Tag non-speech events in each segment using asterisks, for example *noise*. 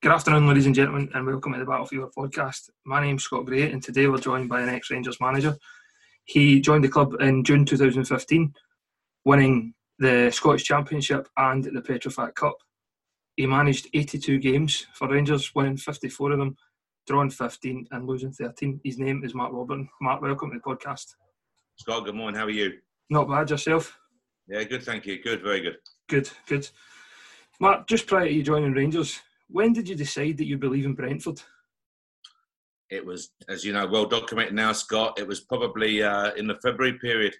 Good afternoon, ladies and gentlemen, and welcome to the Battle Fever podcast. My name's Scott Gray, and today we're joined by an ex Rangers manager. He joined the club in June 2015, winning the Scottish Championship and the Petrofac Cup. He managed 82 games for Rangers, winning 54 of them, drawing 15 and losing 13. His name is Mark Warburton. Mark, welcome to the podcast. Scott, good morning. How are you? Not bad yourself. Yeah, good. Thank you. Good. Very good. Good, good. Mark, just prior to you joining Rangers, when did you decide that you believe in Brentford? It was, as you know, well documented now, Scott. It was probably uh, in the February period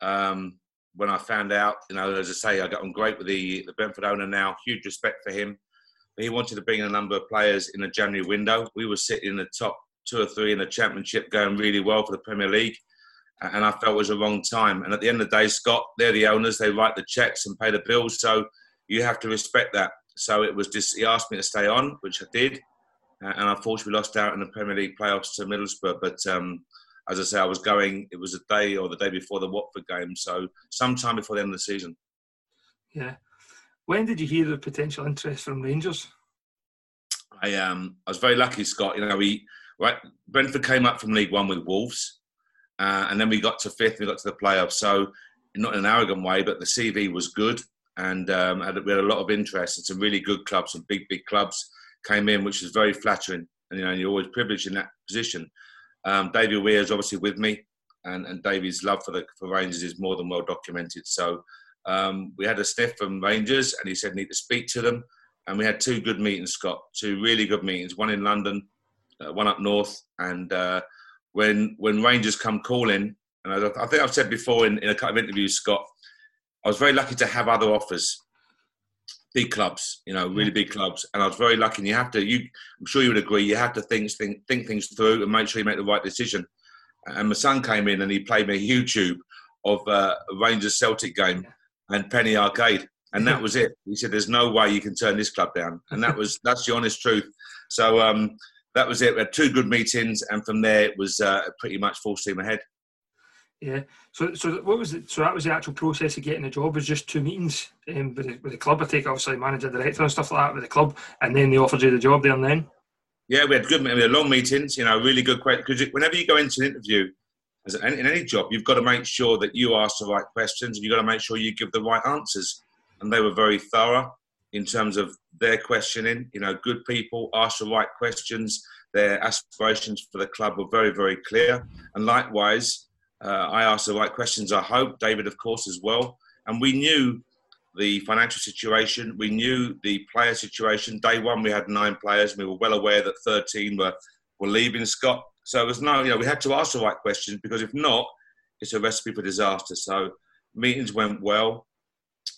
um, when I found out. You know, as I say, I got on great with the the Brentford owner now. Huge respect for him. He wanted to bring in a number of players in the January window. We were sitting in the top two or three in the Championship, going really well for the Premier League. And I felt it was a wrong time. And at the end of the day, Scott, they're the owners. They write the checks and pay the bills. So you have to respect that. So it was just he asked me to stay on, which I did, uh, and unfortunately we lost out in the Premier League playoffs to Middlesbrough. But um, as I say, I was going. It was a day or the day before the Watford game, so sometime before the end of the season. Yeah. When did you hear the potential interest from Rangers? I um I was very lucky, Scott. You know, we right Brentford came up from League One with Wolves, uh, and then we got to fifth. We got to the playoffs. So not in an arrogant way, but the CV was good, and um, we had a lot of interest. And some really good clubs, some big big clubs came in, which was very flattering. And you know, you're always privileged in that position. Um, David Weir is obviously with me, and, and David's love for the for Rangers is more than well documented. So um, we had a sniff from Rangers, and he said need to speak to them. And we had two good meetings, Scott. Two really good meetings. One in London, uh, one up north. And uh, when when Rangers come calling, and I, I think I've said before in, in a couple of interviews, Scott, I was very lucky to have other offers, big clubs, you know, really big clubs, and I was very lucky. And you have to, you, I'm sure you would agree, you have to think think, think things through and make sure you make the right decision. And my son came in and he played me a YouTube of uh, a Rangers Celtic game and Penny Arcade, and that was it. He said, "There's no way you can turn this club down," and that was that's the honest truth. So um, that was it. We had two good meetings, and from there it was uh, pretty much full steam ahead. Yeah. So, so what was it? So that was the actual process of getting a job. Was just two meetings um, with, the, with the club. I take obviously manager, director, and stuff like that with the club, and then they offered you the job there and then. Yeah, we had good, we had long meetings. You know, really good questions. Because whenever you go into an interview, as in any job, you've got to make sure that you ask the right questions, and you've got to make sure you give the right answers. And they were very thorough in terms of their questioning. You know, good people ask the right questions. Their aspirations for the club were very, very clear. And likewise, I asked the right questions. I hope David, of course, as well. and we knew the financial situation. We knew the player situation. Day one, we had nine players. We were well aware that 13 were, were leaving Scott. So it was no, you know, we had to ask the right questions because if not, it's a recipe for disaster. So meetings went well.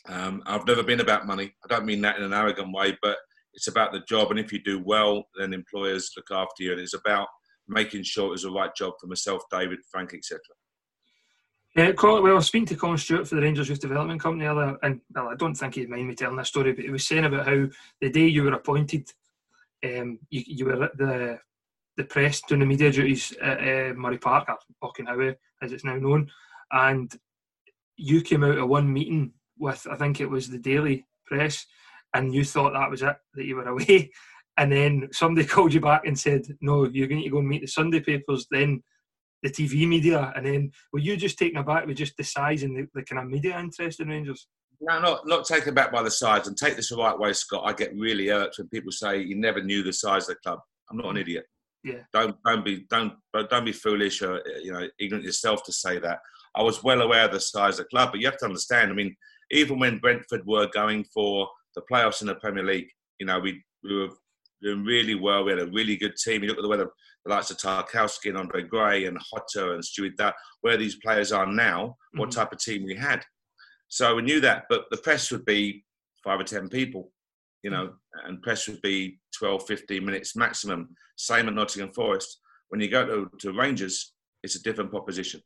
Um, I've never been about money. I don't mean that in an arrogant way, but it's about the job. And if you do well, then employers look after you. And it's about making sure it was the right job for myself, David, Frank, etc. Yeah, Colin, well, I was speaking to Colin Stewart for the Rangers Youth Development Company earlier, and well, I don't think he'd mind me telling this story, but he was saying about how the day you were appointed, um, you, you were at the the press doing the media duties at uh, Murray Park, or Auchenhowie, as it's now known, and you came out of one meeting with, I think it was the Daily Press, and you thought that was it, that you were *laughs* away, and then somebody called you back and said, no, you're going to go and meet the Sunday papers, then the TV media, and then were you just taken aback with just the size and the, the kind of media interest in Rangers? No, not not taken aback by the size. And take this the right way, Scott. I get really irked when people say you never knew the size of the club. I'm not an mm. idiot. Yeah. Don't don't be don't don't be foolish or you know ignorant yourself to say that. I was well aware of the size of the club, but you have to understand. I mean, even when Brentford were going for the playoffs in the Premier League, you know, we we were doing really well. We had a really good team. You look at the way the, the likes of Tarkowski and Andre Gray and Jota and Stuart that where these players are now, mm-hmm. what type of team we had. So we knew that, but the press would be five or ten people, you know, and press would be 12, 15 minutes maximum. Same at Nottingham Forest. When you go to, to Rangers, it's a different proposition,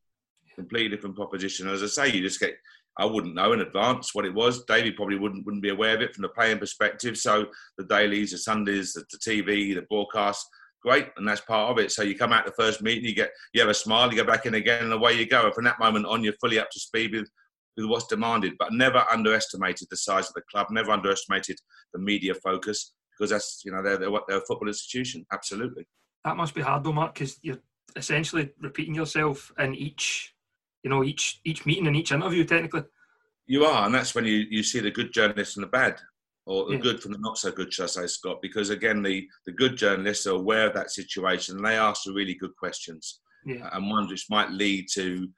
completely different proposition. As I say, you just get I wouldn't know in advance what it was. Davey probably wouldn't wouldn't be aware of it from the playing perspective. So the dailies, the Sundays, the, the TV, the broadcast, great, and that's part of it. So you come out the first meeting, you get you have a smile, you go back in again, and away you go. And from that moment on, you're fully up to speed with with what's demanded. But never underestimated the size of the club. Never underestimated the media focus because that's you know they're they're, they're a football institution. Absolutely. That must be hard though, Mark, because you're essentially repeating yourself in each you know each each meeting and each interview technically. You are, and that's when you, you see the good journalists and the bad, or the yeah. good from the not so good, shall I say, Scott? Because again, the, the good journalists are aware of that situation and they ask the really good questions, yeah. and ones which might lead to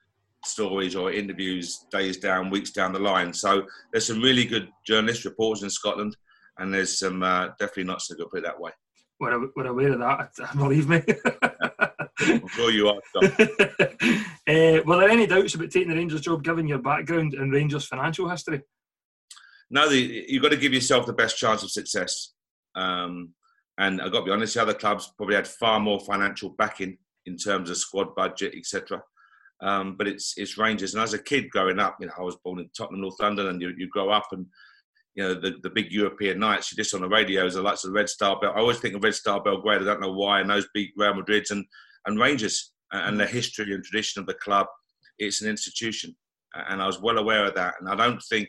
stories or interviews days down, weeks down the line. So there's some really good journalist reports in Scotland, and there's some uh, definitely not so good, put it that way. We're, we're aware of that, *laughs* believe me. *laughs* I'm sure you are. *laughs* uh, were there any doubts about taking the Rangers job given your background and Rangers' financial history? No, the, you've got to give yourself the best chance of success. Um, and I've got to be honest, the other clubs probably had far more financial backing in terms of squad budget, etc. Um, but it's it's Rangers. And as a kid growing up, you know, I was born in Tottenham, North London, and you, you grow up and you know the, the big European nights. You just on the radios, the likes of the Red Star Bell. I always think of Red Star Belgrade. I don't know why, and those beat Real Madrids and and Rangers and the history and tradition of the club. It's an institution, and I was well aware of that. And I don't think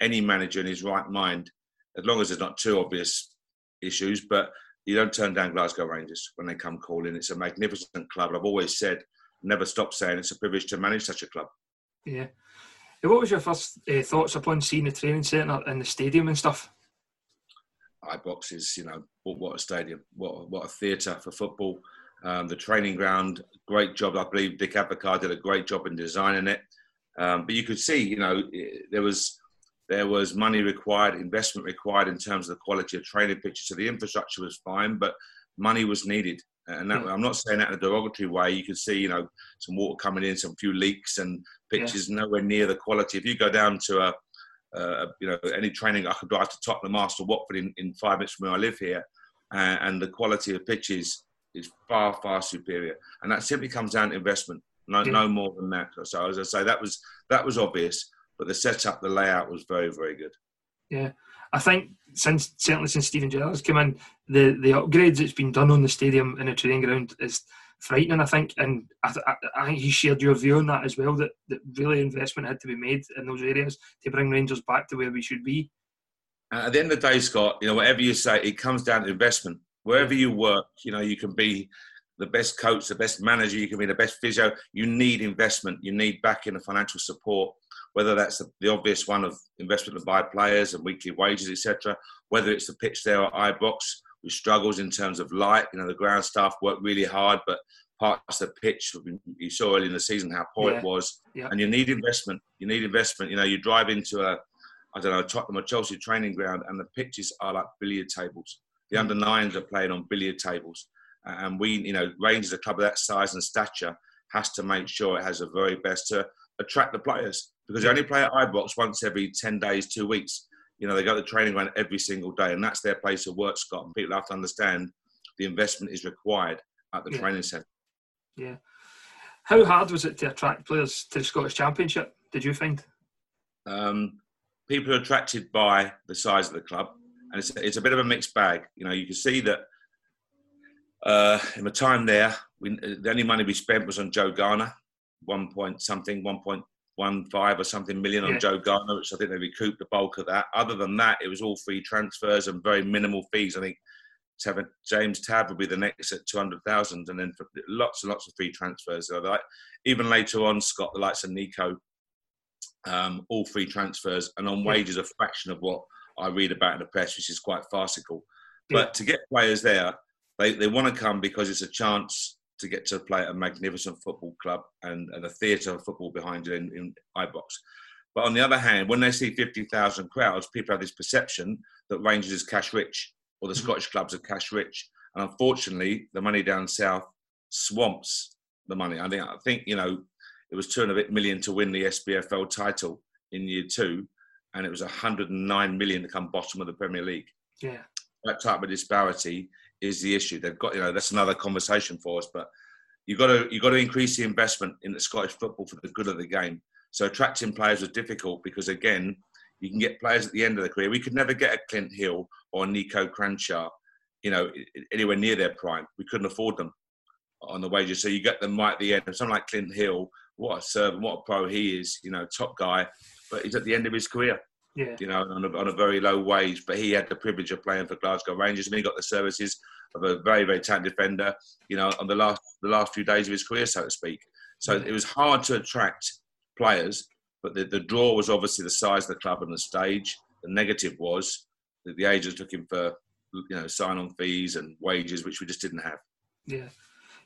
any manager in his right mind, as long as there's not too obvious issues, but you don't turn down Glasgow Rangers when they come calling. It's a magnificent club. I've always said, never stop saying, it's a privilege to manage such a club. Yeah. What was your first uh, thoughts upon seeing the training centre and the stadium and stuff? Ibrox is, you know, what, what a stadium, what what a theatre for football. Um, the training ground, great job. I believe Dick Advocaat did a great job in designing it. Um, but you could see, you know, there was there was money required, investment required in terms of the quality of training pitches. So the infrastructure was fine, but money was needed. And that, I'm not saying that in a derogatory way. You can see, you know, some water coming in, some few leaks, and pitches yeah. nowhere near the quality. If you go down to a, uh, you know, any training, I could drive to Tottenham, Master Watford in, in five minutes from where I live here, uh, and the quality of pitches is far, far superior. And that simply comes down to investment, no, yeah. no mm. more than that. So as I say, that was that was obvious, but the setup, the layout was very, very good. Yeah, I think since certainly since Steven Gerrard's come in, the the upgrades that's been done on the stadium and the training ground is frightening. I think, and I, th- I, think he shared your view on that as well. That that really investment had to be made in those areas to bring Rangers back to where we should be. At the end of the day, Scott, you know whatever you say, it comes down to investment wherever you work, you know, you can be the best coach, the best manager, you can be the best physio. You need investment. You need backing and financial support, whether that's the, obvious one of investment to buy players and weekly wages, etc. Whether it's the pitch there at Ibrox, which struggles in terms of light. You know, the ground staff work really hard, but parts of the pitch. You saw early in the season how poor Yeah. it was, Yeah. and you need investment. You need investment. You know, you drive into a, I don't know, Tottenham or Chelsea training ground, and the pitches are like billiard tables. The under nines are playing on billiard tables, and we, you know, Rangers, a club of that size and stature, has to make sure it has the very best to attract the players because they only play at Ibrox once every ten days, two weeks. You know, they go to the training ground every single day, and that's their place of work, Scott. And people have to understand the investment is required at the Yeah. training centre. Yeah. How hard was it to attract players to the Scottish Championship? Did you find? um, people are attracted by the size of the club, and it's, it's a bit of a mixed bag. You know, you can see that uh, in the time there, we, the only money we spent was on Joe Garner, one point something, one point one five or something million on Yeah. Joe Garner, which I think they recouped the bulk of that. Other than that, it was all free transfers and very minimal fees. I think James Tab will be the next at two hundred thousand, and then for lots and lots of free transfers. Even later on, Scott, the likes of Nico, um, all free transfers, and on wages a fraction of what I read about in the press, which is quite farcical. Yeah. But to get players there, they, they want to come because it's a chance to get to play at a magnificent football club and, and a theatre of football behind you in, in Ibrox. But on the other hand, when they see 50,000 crowds, people have this perception that Rangers is cash rich or the mm-hmm. Scottish clubs are cash rich. And unfortunately, the money down south swamps the money. I think, I think you know, it was two and a bit million to win the SPFL title in year two, and it was 109 million to come bottom of the Premier League. Yeah. That type of disparity is the issue. They've got, you know, that's another conversation for us, but you've got to you've got to increase the investment in the Scottish football for the good of the game. So attracting players was difficult because again, you can get players at the end of the career. We could never get a Clint Hill or Nico Kranjčar, you know, anywhere near their prime. We couldn't afford them on the wages. So you get them right at the end. And someone like Clint Hill, what a servant, what a pro he is, you know, top guy, but he's at the end of his career Yeah. you know, on a, on a very low wage. But he had the privilege of playing for Glasgow Rangers, and he got the services of a very, very talented defender. You know, on the last the last few days of his career, so to speak. So it was hard to attract players, but the, the draw was obviously the size of the club and the stage. The negative was that the agents took him for you know sign-on fees and wages, which we just didn't have. Yeah.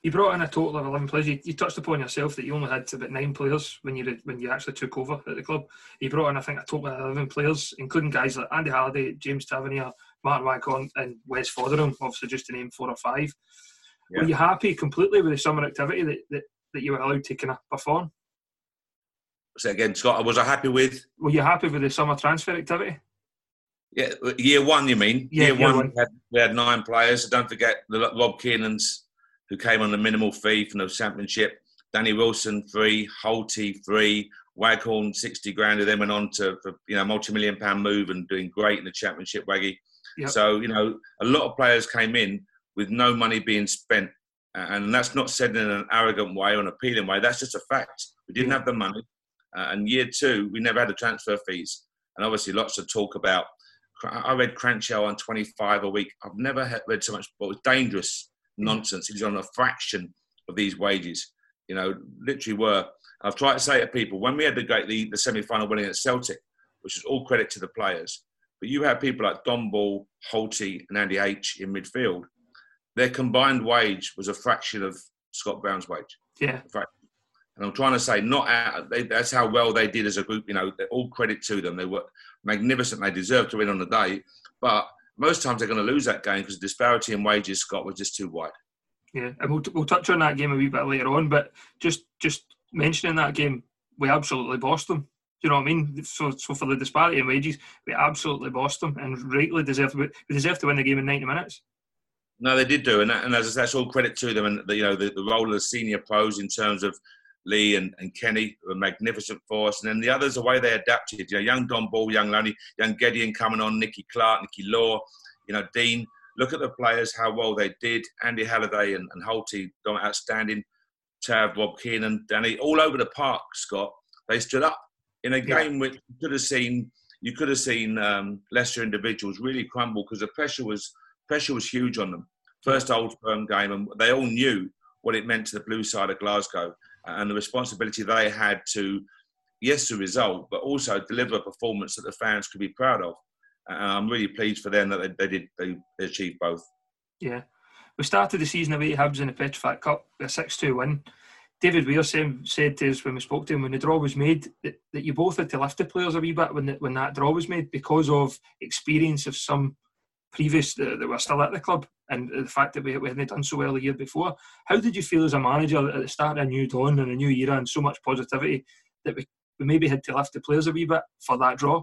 You brought in a total of 11 players. You, you touched upon yourself that you only had about nine players when you when you actually took over at the club. You brought in, I think, a total of 11 players, including guys like Andy Halliday, James Tavernier, Martin Waghorn, and Wes Foderingham, obviously just to name four or five. Were you happy completely with the summer activity that, that, that you were allowed to kind of perform? So again, Scott, was I happy with? Were you happy with the summer transfer activity? Yeah, year one, you mean? Yeah, year, year one, one. We, had, we had nine players. Don't forget the Rob Kiernan's, who came on a minimal fee from the Championship. Danny Wilson, three. Holty, three. Waghorn, 60 grand, who then went on to, for, you know, multi-million pound move and doing great in the Championship, Waggy. Yep. So, you know, a lot of players came in with no money being spent. And that's not said in an arrogant way or an appealing way. That's just a fact. We didn't have the money. Uh, and year two, we never had the transfer fees. And obviously, lots of talk about. I read Kranjčar on 25 a week. I've never read so much, but it was dangerous nonsense. He's on a fraction of these wages. You know, literally were. I've tried to say to people when we had the great the, the semi-final winning at Celtic, which is all credit to the players. But you have people like Dom Ball, Holty, and Andy H in midfield. Their combined wage was a fraction of Scott Brown's wage. Yeah. And I'm trying to say, not out, they, that's how well they did as a group. You know, all credit to them. They were magnificent. They deserved to win on the day. But most times they're going to lose that game because the disparity in wages, Scott, was just too wide. Yeah, and we'll, we'll touch on that game a wee bit later on. But just just mentioning that game, we absolutely bossed them. Do you know what I mean? So, so for the disparity in wages, we absolutely bossed them and rightly deserved. We deserved to win the game in ninety minutes. No, they did do, and, that, and that's, that's all credit to them. And the, you know, the, the role of the senior pros in terms of Lee and, and Kenny were magnificent for us. And then the others, the way they adapted, you know, young Dom Ball, young Loney, young Gedion coming on, Nicky Clark, Nicky Law, you know, Dean. Look at the players, how well they did. Andy Halliday and, and Holty, outstanding. Tav, Rob Kiernan, Danny, all over the park, Scott. They stood up in a Yeah. game which you could have seen. You could have seen um, lesser individuals really crumble because the pressure was pressure was huge on them. First old firm game, and they all knew what it meant to the blue side of Glasgow and the responsibility they had to, yes, to result, but also deliver a performance that the fans could be proud of. And I'm really pleased for them that they, they did they, achieved both. Yeah. We started the season away Hibs in the Petrofac Cup, a 6 2 win. David Weir said, said to us when we spoke to him when the draw was made that, that you both had to lift the players a wee bit when, the, when that draw was made because of experience of some previous that, that were still at the club and the fact that we, we hadn't done so well the year before. How did you feel as a manager at the start of a new dawn and a new era and so much positivity that we, we maybe had to lift the players a wee bit for that draw?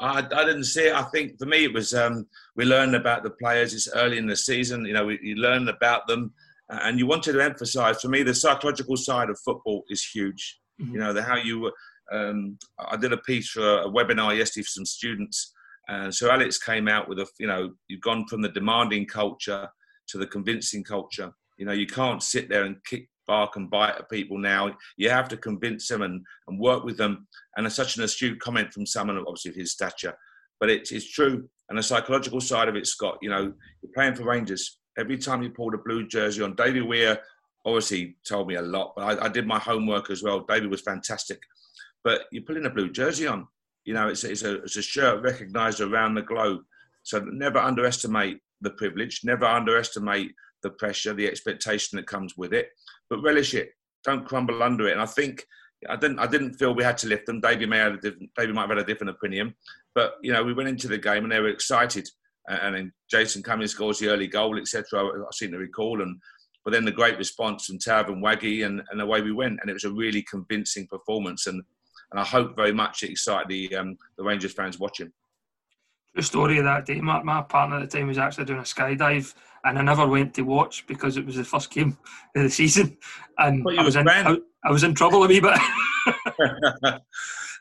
I, I didn't see it. I think for me it was um, we learned about the players. It's early in the season. You know, we, you learn about them and you wanted to emphasise for me the psychological side of football is huge. Mm-hmm. You know, the how you. Um, I did a piece for a webinar yesterday for some students, Uh, and so Alex came out with a. You know, you've gone from the demanding culture to the convincing culture. You know, you can't sit there and kick bark and bite at people now. You have to convince them and, and work with them. And it's such an astute comment from someone, obviously, of his stature. But it, it's true. And the psychological side of it, Scott, you know, you're playing for Rangers every time you pulled a blue jersey on. David Weir obviously told me a lot, but I, I did my homework as well. David was fantastic. But you're putting a blue jersey on. You know, it's, it's, a, it's a shirt recognised around the globe. So never underestimate the privilege, never underestimate the pressure, the expectation that comes with it, but relish it. Don't crumble under it. And I think I didn't I didn't feel we had to lift them. David may have a different, David might have had a different opinion, but you know we went into the game and they were excited and then Jason Cummings scores the early goal, etc. I seem to recall, and but then the great response from Tav and Waggy, and, and away we went, and it was a really convincing performance, and and I hope very much it excited the um, the Rangers fans watching. The story of that day, my, my partner at the time was actually doing a skydive, and I never went to watch because it was the first game of the season, and I was, in, I, I, was in trouble a wee bit. *laughs* *laughs*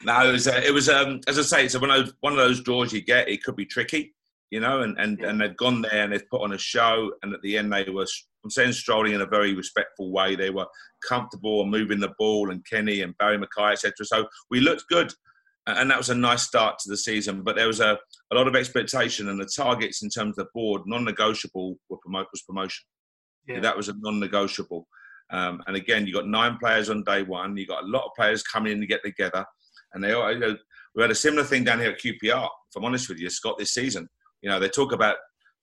no, it was uh, it was um, as I say, it's one of those, one of those draws you get. It could be tricky you know, and, and, yeah. and they'd gone there and they'd put on a show, and at the end they were, I'm saying strolling in a very respectful way. They were comfortable and moving the ball, and Kenny and Barrie McKay, etc. So we looked good, and that was a nice start to the season. But there was a, a lot of expectation, and the targets in terms of the board, non-negotiable, were promote was promotion. Yeah. That was a non-negotiable. Um, and again, you got nine players on day one. You got a lot of players coming in to get together, and they, you know, we had a similar thing down here at QPR. If I'm honest with you, Scott, this season you know, they talk about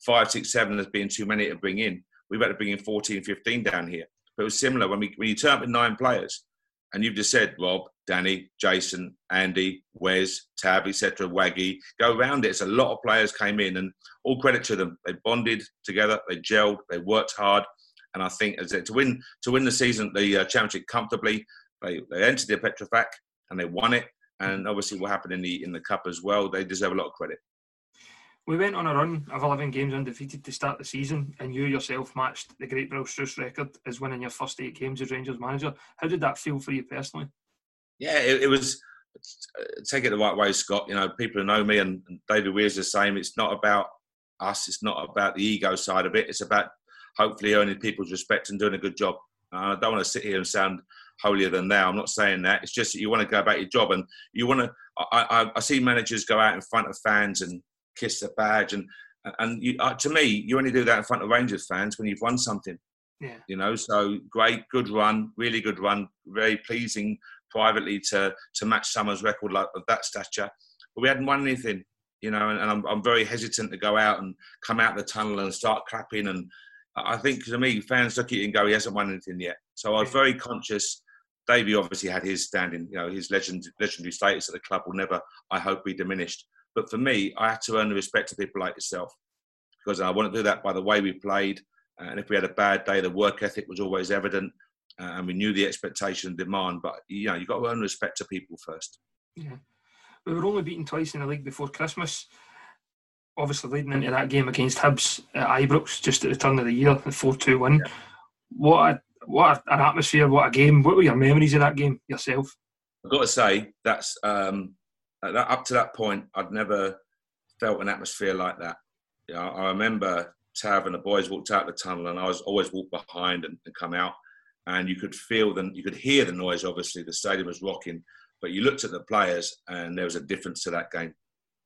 five, six, seven as being too many to bring in. We've had to bring in 14, 15 down here. But it was similar when we when you turn up with nine players, and you've just said Rob, Danny, Jason, Andy, Wes, Tab, etc., Waggy, go around it. It's a lot of players came in, and all credit to them. They bonded together, they gelled, they worked hard, and I think as to win to win the season, the uh, championship comfortably, they, they entered the Petrofac and they won it. And obviously, what happened in the in the cup as well, they deserve a lot of credit. We went on a run of 11 games undefeated to start the season, and you yourself matched the great Bill Struth record as winning your first eight games as Rangers manager. How did that feel for you personally? Yeah, it, it was. Take it the right way, Scott. You know, people who know me and, and David Weir's the same. It's not about us. It's not about the ego side of it. It's about hopefully earning people's respect and doing a good job. Uh, I don't want to sit here and sound holier than thou. I'm not saying that. It's just that you want to go about your job and you want to. I, I, I see managers go out in front of fans and kiss the badge. And and you, uh, to me, you only do that in front of Rangers fans when you've won something. Yeah. You know, so great, good run, really good run, very pleasing privately to to match Summers' record like, of that stature. But we hadn't won anything, you know, and, and I'm, I'm very hesitant to go out and come out the tunnel and start clapping. And I think to me, fans look at it and go, he hasn't won anything yet. So I was very conscious. Davey obviously had his standing, you know, his legend, legendary status at the club will never, I hope, be diminished. But for me, I had to earn the respect of people like yourself because I want to do that by the way we played. And if we had a bad day, the work ethic was always evident, uh, and we knew the expectation and demand. But you know, you got to earn respect to people first. Yeah, we were only beaten twice in the league before Christmas. Obviously, leading into that game against Hibs at Ibrox just at the turn of the year, the four-two win. Yeah. What a, what an atmosphere! What a game! What were your memories of that game yourself? I've got to say that's um, that, up to that point, I'd never felt an atmosphere like that. You know, I remember Tav and the boys walked out the tunnel, and I was always walked behind and, and come out, and you could feel them, you could hear the noise. Obviously, the stadium was rocking, but you looked at the players, and there was a difference to that game.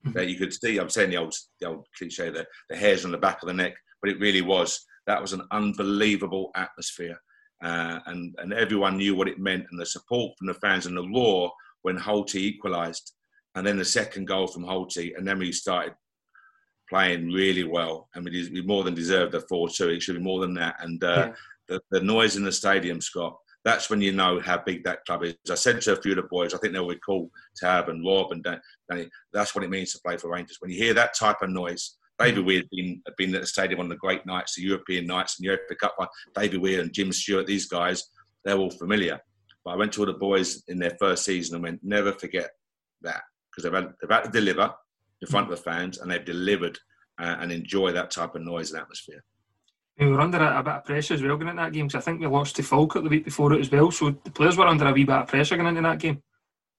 Mm-hmm. That you could see. I'm saying the old, the old cliche, the, the hairs on the back of the neck, but it really was. That was an unbelievable atmosphere, uh, and and everyone knew what it meant, and the support from the fans and the roar when Holty equalised and then the second goal from Holty, and then we started playing really well. I mean, we more than deserved the 4 2. It should be more than that. And uh, yeah. the, the noise in the stadium, Scott, that's when you know how big that club is. I said to a few of the boys, I think they were called Tab and Rob and Danny, that's what it means to play for Rangers. When you hear that type of noise, David mm. Weir had been, had been at the stadium on the great nights, the European nights and the Europa Cup one. David Weir and Jim Stewart, these guys, they're all familiar. But I went to all the boys in their first season and went, never forget that because they've had, they've had to deliver in front of the fans and they've delivered uh, and enjoy that type of noise and atmosphere. We were under a, a, bit of pressure as well going into that game because I think we lost to Falkirk the week before it as well. So the players were under a wee bit of pressure going into that game.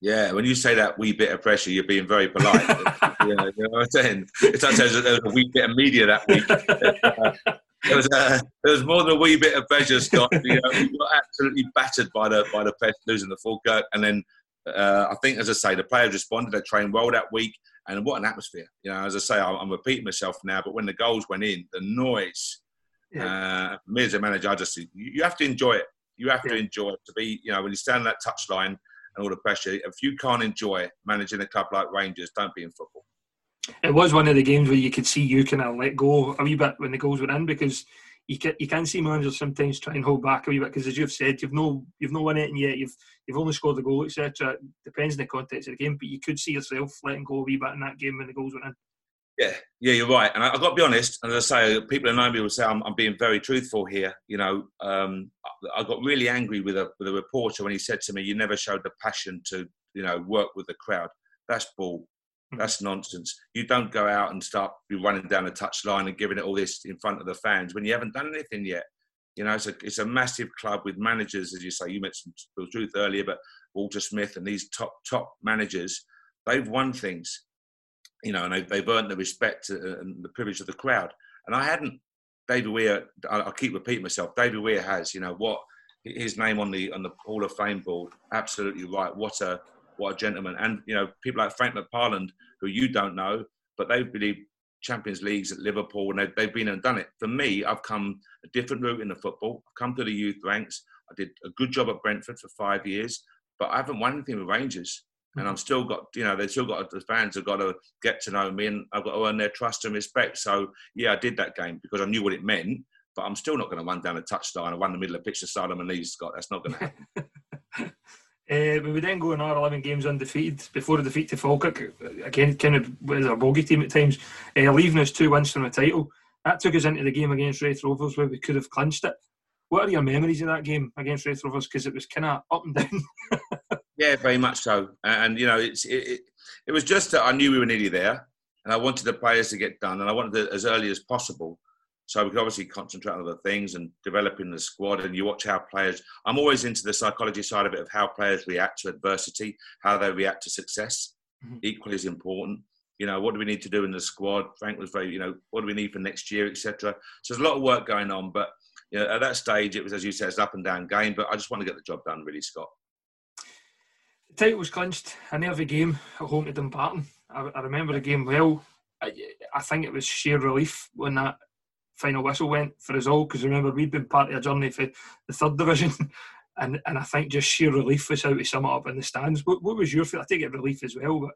Yeah, when you say that wee bit of pressure, you're being very polite. *laughs* yeah, you know what I'm saying? It's like there was a wee bit of media that week. *laughs* there was a, there was more than a wee bit of pressure, Scott. You know, we got absolutely battered by the by the press losing the Falkirk, and then uh, I think, as I say, the players responded. They trained well that week, and what an atmosphere! You know, as I say, I'm, I'm repeating myself now, but when the goals went in, the noise. Yeah. Uh, me as a manager, I just you have to enjoy it. You have yeah. to enjoy it to be. You know, when you stand on that touchline and all the pressure, if you can't enjoy managing a club like Rangers, don't be in football. It was one of the games where you could see you kind of let go a wee bit when the goals were in because you can you can see managers sometimes try and hold back a wee bit because as you've said you've no you've no won it and yet you've you've only scored the goal etc. Depends on the context of the game, but you could see yourself letting go a wee bit in that game when the goals went in. Yeah, yeah, you're right. And I, have got to be honest. And as I say, people who know me will say I'm, I'm being very truthful here. You know, um, I, I got really angry with a with a reporter when he said to me, "You never showed the passion to you know work with the crowd." That's bull. Hmm. That's nonsense. You don't go out and start running down the touchline and giving it all this in front of the fans when you haven't done anything yet. You know, it's a, it's a massive club with managers, as you say. You mentioned Bill Struth earlier, but Walter Smith and these top top managers, they've won things. You know, and they've, they've earned the respect and the privilege of the crowd. And I hadn't. David Weir, I keep repeating myself. David Weir has, you know, what his name on the on the Hall of Fame board. Absolutely right. What a what a gentleman. And, you know, people like Frank McParland, who you don't know, but they've been Champions Leagues at Liverpool and they've, they've been and done it. For me, I've come a different route in the football. I've come to the youth ranks. I did a good job at Brentford for five years, but I haven't won anything with Rangers. And mm-hmm. I'm still got, you know, they've still got, the fans have got to get to know me and I've got to earn their trust and respect. So, yeah, I did that game because I knew what it meant, but I'm still not going to run down a touchdown and run the middle of the pitch to Solomon Lee, Scott. That's not going to happen. *laughs* Uh, we would then go another 11 games undefeated before a defeat to Falkirk. Again, kind of was a bogey team at times, uh, leaving us two wins from the title. That took us into the game against Raith Rovers where we could have clinched it. What are your memories of that game against Raith Rovers? Because it was kind of up and down. *laughs* yeah, very much so. And, you know, it's, it, it, it was just that I knew we were nearly there and I wanted the players to get done and I wanted it as early as possible. So we could obviously concentrate on other things and developing the squad. And you watch how players. I'm always into the psychology side of it of how players react to adversity, how they react to success. Mm-hmm. Equally as important. You know, what do we need to do in the squad? Frank was very, you know, what do we need for next year, etc. So there's a lot of work going on. But you know, at that stage, it was as you said, it's up and down game. But I just want to get the job done, really, Scott. The title was clinched in every game at home to Dumbarton. I, I remember the game well. I, I think it was sheer relief when that final whistle went for us all because remember we'd been part of a journey for the third *laughs* division and and I think just sheer relief was how to sum it up in the stands. What, what was your feel? I take it relief as well, but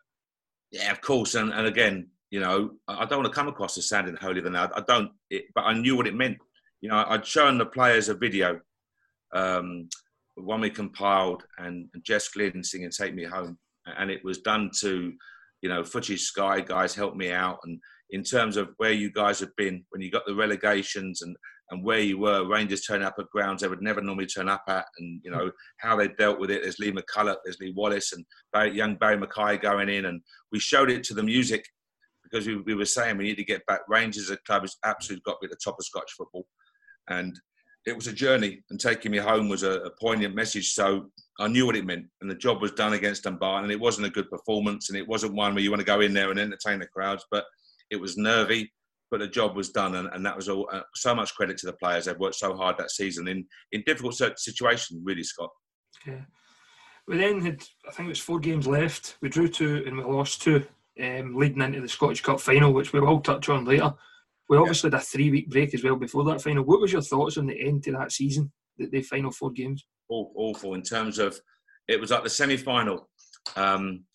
yeah, of course. And and again, you know, I don't want to come across as sounding holier than that. I don't, it, but I knew what it meant. You know, I'd shown the players a video, um, one we compiled, and, and Jess Glynne singing "Take Me Home," and it was done to, you know, Footage Sky guys helped me out, and in terms of where you guys have been when you got the relegations and, and where you were. Rangers turning up at grounds they would never normally turn up at, and you know how they dealt with it. There's Lee McCulloch, there's Lee Wallace, and Barry, young Barrie McKay going in, and we showed it to the music because we, we were saying we need to get back. Rangers as a club has absolutely got to be at the top of Scottish football, and it was a journey, and taking me home was a, a poignant message. So I knew what it meant, and the job was done against Dunbar, and it wasn't a good performance, and it wasn't one where you want to go in there and entertain the crowds, but it was nervy, but the job was done, and, and that was all. Uh, so much credit to the players; they've worked so hard that season in in difficult situations. Really, Scott. Yeah. We then had, I think it was four games left. We drew two and we lost two, um, leading into the Scottish Cup final, which we will touch on later. We obviously yeah. had a three week break as well before that final. What was your thoughts on the end to that season, the, the final four games? Oh awful in terms of it was like the semi final. Um,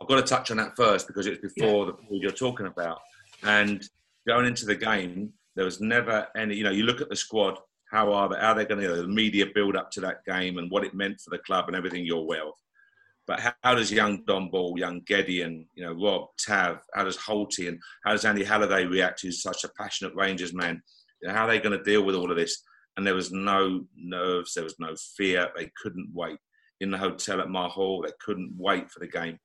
I've got to touch on that first because it was before yeah. the you're talking about. And going into the game, there was never any. You know, you look at the squad. How are they? How are they going to? You know, the media build up to that game and what it meant for the club and everything you're of. But how, how, does young Dom Ball, young Gedion, you know, Rob, Tav, how does Holty and how does Andy Halliday react to such a passionate Rangers man? You know, how are they going to deal with all of this? And there was no nerves, there was no fear. They couldn't wait. In the hotel at Mar Hall, they couldn't wait for the game.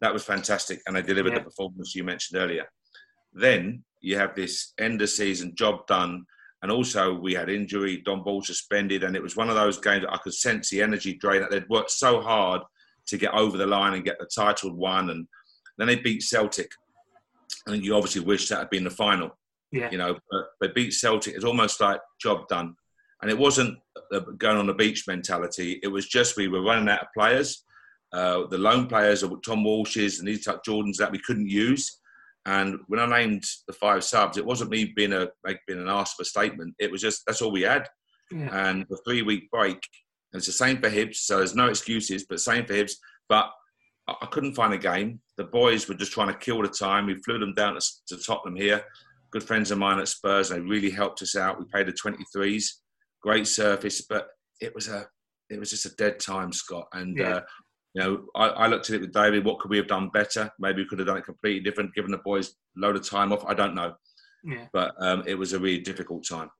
That was fantastic. And they delivered yeah. the performance you mentioned earlier. Then you have this end of season job done. And also, we had injury, Dom Ball suspended. And it was one of those games that I could sense the energy drain that they'd worked so hard to get over the line and get the title won. And then they beat Celtic. And you obviously wish that had been the final. Yeah. You know, but they beat Celtic. It's almost like job done. And it wasn't going on the beach mentality. It was just we were running out of players. Uh, the lone players, or Tom Walsh's and these type Jordans that we couldn't use. And when I named the five subs, it wasn't me being a like being an ask for a statement. It was just that's all we had. Yeah. And the three week break, and it's the same for Hibs, so there's no excuses, but same for Hibs. But I couldn't find a game. The boys were just trying to kill the time. We flew them down to, to Tottenham here. Good friends of mine at Spurs. They really helped us out. We paid the 23s. Great surface, but it was a it was just a dead time, Scott. And yeah. uh, you know, I, I, looked at it with David. What could we have done better? Maybe we could have done it completely different, given the boys a load of time off. I don't know. Yeah. But um, it was a really difficult time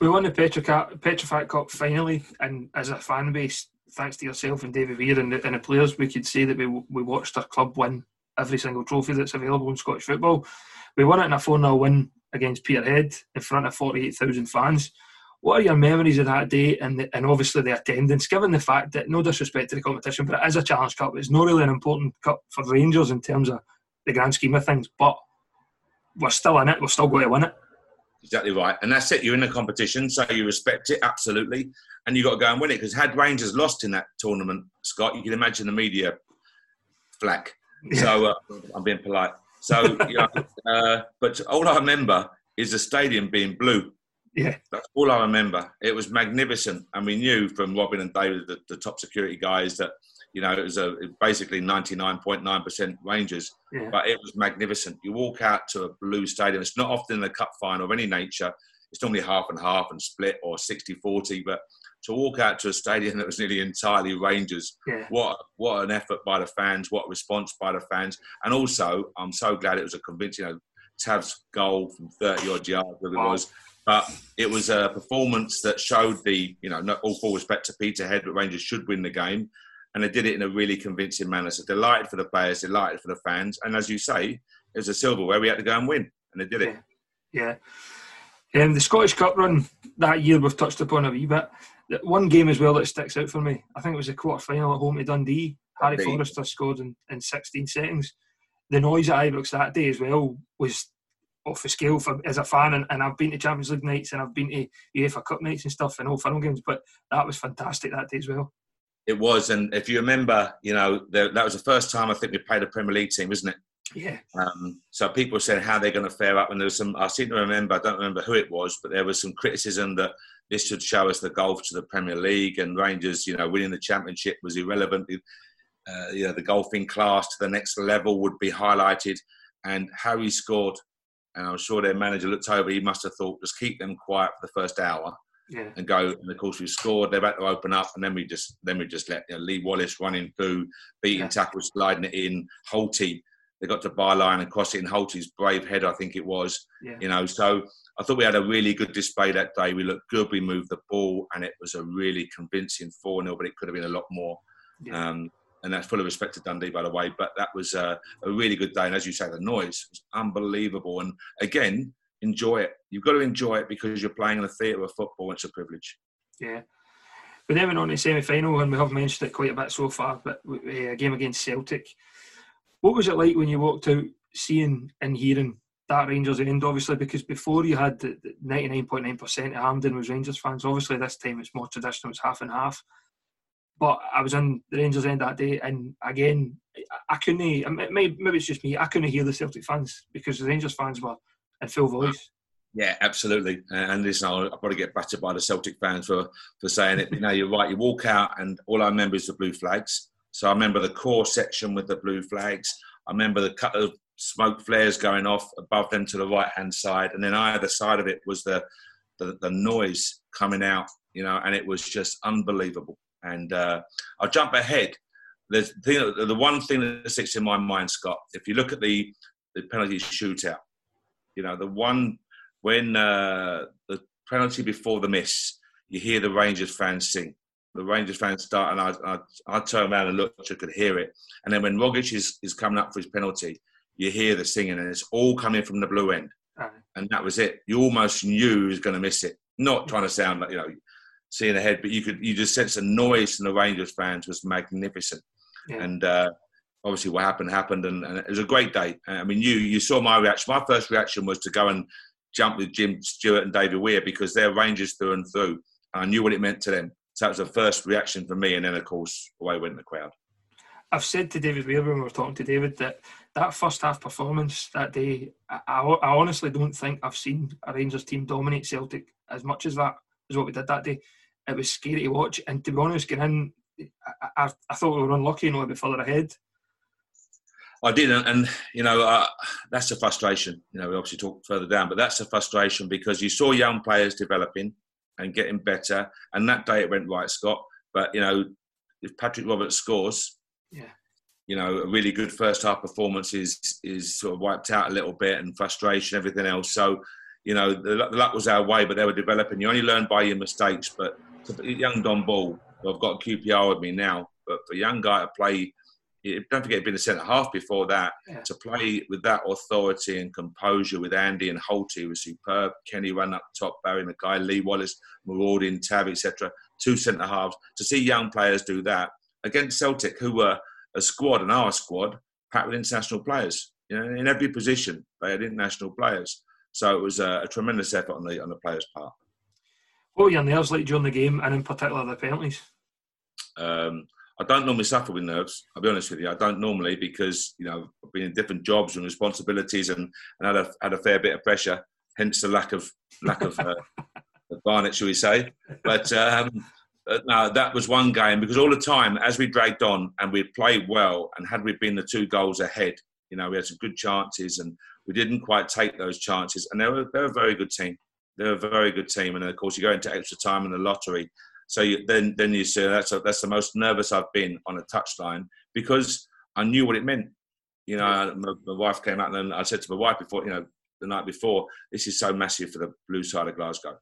we won the Petrofac Cup finally, and as a fan base, thanks to yourself and David Weir and the, and the players, we could say that we, we watched our club win every single trophy that's available in Scottish football. We won it in a 4 0 win against Peterhead in front of 48,000 fans. What are your memories of that day and, the, and obviously the attendance, given the fact that, no disrespect to the competition, but it is a Challenge Cup. It's not really an important cup for Rangers in terms of the grand scheme of things, but we're still in it, we're still going to win it. Exactly right. And that's it. You're in the competition, so you respect it, absolutely. And you've got to go and win it. Because had Rangers lost in that tournament, Scott, you can imagine the media flack. Yeah. So uh, I'm being polite. So, you know, *laughs* uh, but all I remember is the stadium being blue. Yeah. That's all I remember. It was magnificent. And we knew from Robin and David, the, the top security guys, that you know, it was a basically 99.9% Rangers, yeah. but it was magnificent. You walk out to a blue stadium. It's not often in a cup final of any nature. It's normally half and half and split or 60-40, but to walk out to a stadium *laughs* that was nearly entirely Rangers, yeah. what what an effort by the fans, what response by the fans, and also I'm so glad it was a convincing. You know, Tav's goal from 30 odd yards, whatever wow. it was. But it was a performance that showed the, you know, all full respect to Peterhead, but Rangers should win the game and they did it in a really convincing manner. So delighted for the players, delighted for the fans, and as you say, it was a silverware we had to go and win, and they did it. Yeah. yeah. Um, the Scottish Cup run that year we've touched upon a wee bit. One game as well that sticks out for me, I think it was a quarter final at home to Dundee. Harry Dundee. Forrester scored in, in 16 seconds. The noise at Ibrox that day as well was off the scale for as a fan, and, and I've been to Champions League nights and I've been to UEFA Cup nights and stuff and all final games, but that was fantastic that day as well. It was, and if you remember, you know, the, that was the first time I think we played a Premier League team, wasn't it? Yeah. Um, so people said how they're going to fare up, and there was some. I seem to remember. I don't remember who it was, but there was some criticism that this should show us the golf to the Premier League, and Rangers, you know, winning the championship was irrelevant. Uh, you know, the golfing class to the next level would be highlighted, and Harry scored. And I'm sure their manager looked over. He must have thought, just keep them quiet for the first hour yeah. and go. And of course, we scored. They're about to open up, and then we just then we just let you know, Lee Wallace running through, beating yeah. tackles, sliding it in. Holty, they got to byline and cross it in Holty's brave head, I think it was. Yeah. You know, so I thought we had a really good display that day. We looked good. We moved the ball, and it was a really convincing four 0 but it could have been a lot more. Yeah. Um, and that's full of respect to Dundee, by the way. But that was uh, a really good day. And as you say, the noise was unbelievable. And again, enjoy it. You've got to enjoy it because you're playing in the theatre of football. It's a privilege. Yeah. We then went on to semi final, and we have mentioned it quite a bit so far, but a uh, game against Celtic. What was it like when you walked out seeing and hearing that Rangers end, obviously, because before you had the 99.9% of Hampden was Rangers fans. Obviously, this time it's more traditional, it's half and half. But I was in the Rangers end that day, and again, I couldn't, maybe it's just me, I couldn't hear the Celtic fans because the Rangers fans were and Phil Voice. Yeah, absolutely. Uh, and listen, I'll, probably get battered by the Celtic fans for, for saying it. You know, you're right. You walk out, and all I remember is the blue flags. So I remember the core section with the blue flags. I remember the couple of smoke flares going off above them to the right hand side, and then either side of it was the, the, the noise coming out, you know, and it was just unbelievable. And uh, I'll jump ahead. There's the, the one thing that sticks in my mind, Scott. If you look at the the penalty shootout, you know, the one when uh, the penalty before the miss, you hear the Rangers fans sing. The Rangers fans start, and I, I, I turn around and look, I could hear it. And then when Rogic is, is coming up for his penalty, you hear the singing, and it's all coming from the blue end. And that was it. You almost knew he was going to miss it. Not trying to sound like, you know, seeing ahead, but you could you just sense the noise from the Rangers fans was magnificent. Yeah. And uh, obviously, what happened happened, and, and, it was a great day. I mean, you you saw my reaction. My first reaction was to go and jump with Jim Stewart and David Weir because they're Rangers through and through. And I knew what it meant to them. So that was the first reaction for me, and then of course away went the crowd. I've said to David Weir when we were talking to David that that first half performance that day, I, I, honestly don't think I've seen a Rangers team dominate Celtic as much as that as what we did that day. It was scary to watch, and to be honest, getting in, I, I, I thought we were unlucky, not a bit further ahead. I didn't, and you know uh, that's a frustration. You know, we obviously talk further down, but that's a frustration because you saw young players developing and getting better, and that day it went right, Scott. But you know, if Patrick Roberts scores, yeah, you know, a really good first half performance is is sort of wiped out a little bit, and frustration, everything else. So, you know, the, the luck was our way, but they were developing. You only learn by your mistakes. But young Dom Ball, I've got QPR with me now, but for a young guy to play don't forget, he'd been a centre half before that. Yeah. To play with that authority and composure with Andy and Holty was superb. Kenny ran up top, Barrie McKay, Lee Wallace, Maraudin, Tav, etc. Two centre halves. To see young players do that against Celtic, who were a squad and our squad, packed with international players. You know, in every position, they had international players. So it was a, a tremendous effort on the on the players' part. What were your nerves like during the game, and in particular the penalties? Um, I don't normally suffer with nerves. I'll be honest with you. I don't normally because you know I've been in different jobs and responsibilities and, and had a had a fair bit of pressure. Hence the lack of lack of uh, *laughs* Barnet, shall we say? But um, no, that was one game because all the time as we dragged on and we played well, and had we been the two goals ahead, you know, we had some good chances and we didn't quite take those chances. And they were they're a very good team. They're a very good team, and of course you go into extra time in the lottery so you, then, then you see that's a, that's the most nervous I've been on a touchline because I knew what it meant. You know, my, my, wife came out and I said to my wife before, you know, the night before, this is so massive for the blue side of Glasgow.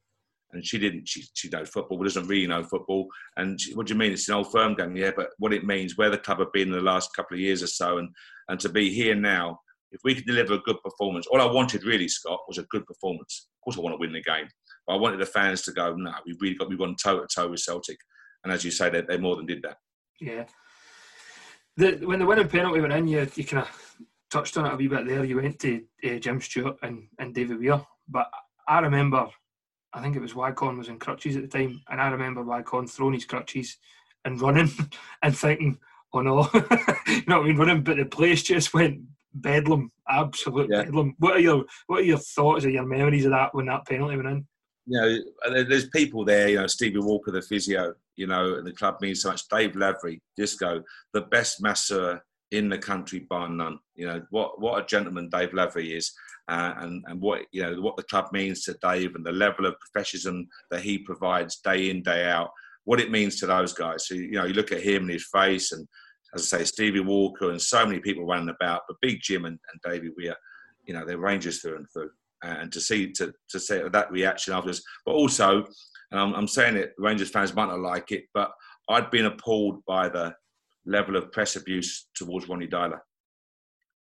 And she didn't. She she knows football, but doesn't really know football. And she, what do you mean? It's an old firm game, yeah. But what it means, where the club have been in the last couple of years or so, and and to be here now, if we could deliver a good performance, all I wanted really, Scott, was a good performance. Of course, I want to win the game, but I wanted the fans to go, no, we've really got we won toe to toe with Celtic, and as you say, they, they more than did that. Yeah. The, when the winning penalty went in, you you kind of touched on it a wee bit there. You went to uh, Jim Stewart and, and David Weir, but I remember, I think it was Waghorn was in crutches at the time, and I remember Waghorn throwing his crutches and running *laughs* and thinking, oh no, *laughs* you know what I mean, running, but the place just went bedlam, absolute yeah. bedlam. What are your what are your thoughts or your memories of that when that penalty went in? you know, there's people there, you know, Stevie Walker, the physio, you know, and the club means so much. Dave Lavery, Disco, the best masseur in the country, bar none. You know, what, what a gentleman Dave Lavery is. Uh, and, and what, you know, what the club means to Dave and the level of professionalism that he provides day in, day out, what it means to those guys. So, you know, you look at him and his face and, as I say, Stevie Walker and so many people running about, but Big Jim and, and Davey Weir, you know, they're Rangers through and through and to see to to see that reaction afterwards. But also, and I'm, I'm saying it, Rangers fans might not like it, but I'd been appalled by the level of press abuse towards Ronny Deila,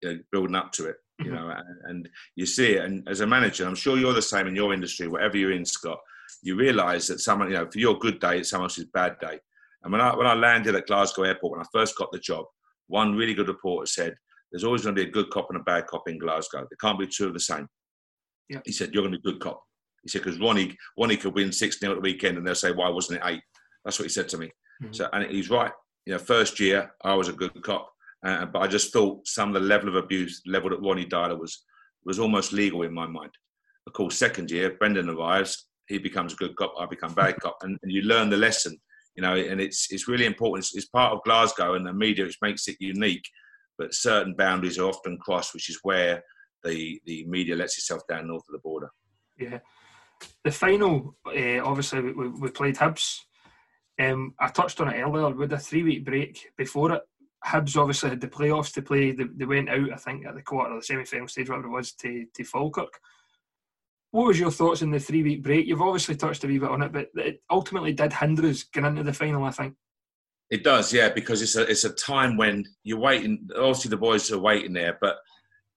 you know, building up to it. You mm-hmm. know, and, and, you see it. And as a manager, I'm sure you're the same in your industry, whatever you're in, Scott. You realise that someone, you know, for your good day, it's someone else's bad day. And when I when I landed at Glasgow Airport when I first got the job, one really good reporter said, "There's always going to be a good cop and a bad cop in Glasgow. There can't be two of the same." Yeah. He said, You're going to be a good cop. He said, Because Ronny, Ronny could win 6 0 at the weekend and they'll say, Why wasn't it 8? That's what he said to me. Mm-hmm. So, and he's right. You know, first year, I was a good cop. Uh, but I just thought some of the level of abuse leveled at Ronny Deila was, was almost legal in my mind. Of course, second year, Brendan arrives. He becomes a good cop. I become bad cop. And, and you learn the lesson you know, and it's it's really important. It's, it's, part of Glasgow and the media, which makes it unique. but certain boundaries are often crossed, which is where the the media lets itself down north of the border. Yeah, the final, uh, obviously, we, we played Hibs. Um, I touched on it earlier with a three week break before it. Hibs obviously had the playoffs to play. They, they went out, I think, at the quarter, of the semi final stage, whatever it was, to, to Falkirk. What was your thoughts in the three week break? You've obviously touched a wee bit on it, but it ultimately did hinder us getting into the final, I think. It does, yeah, because it's a it's a time when you're waiting. Obviously, the boys are waiting there, but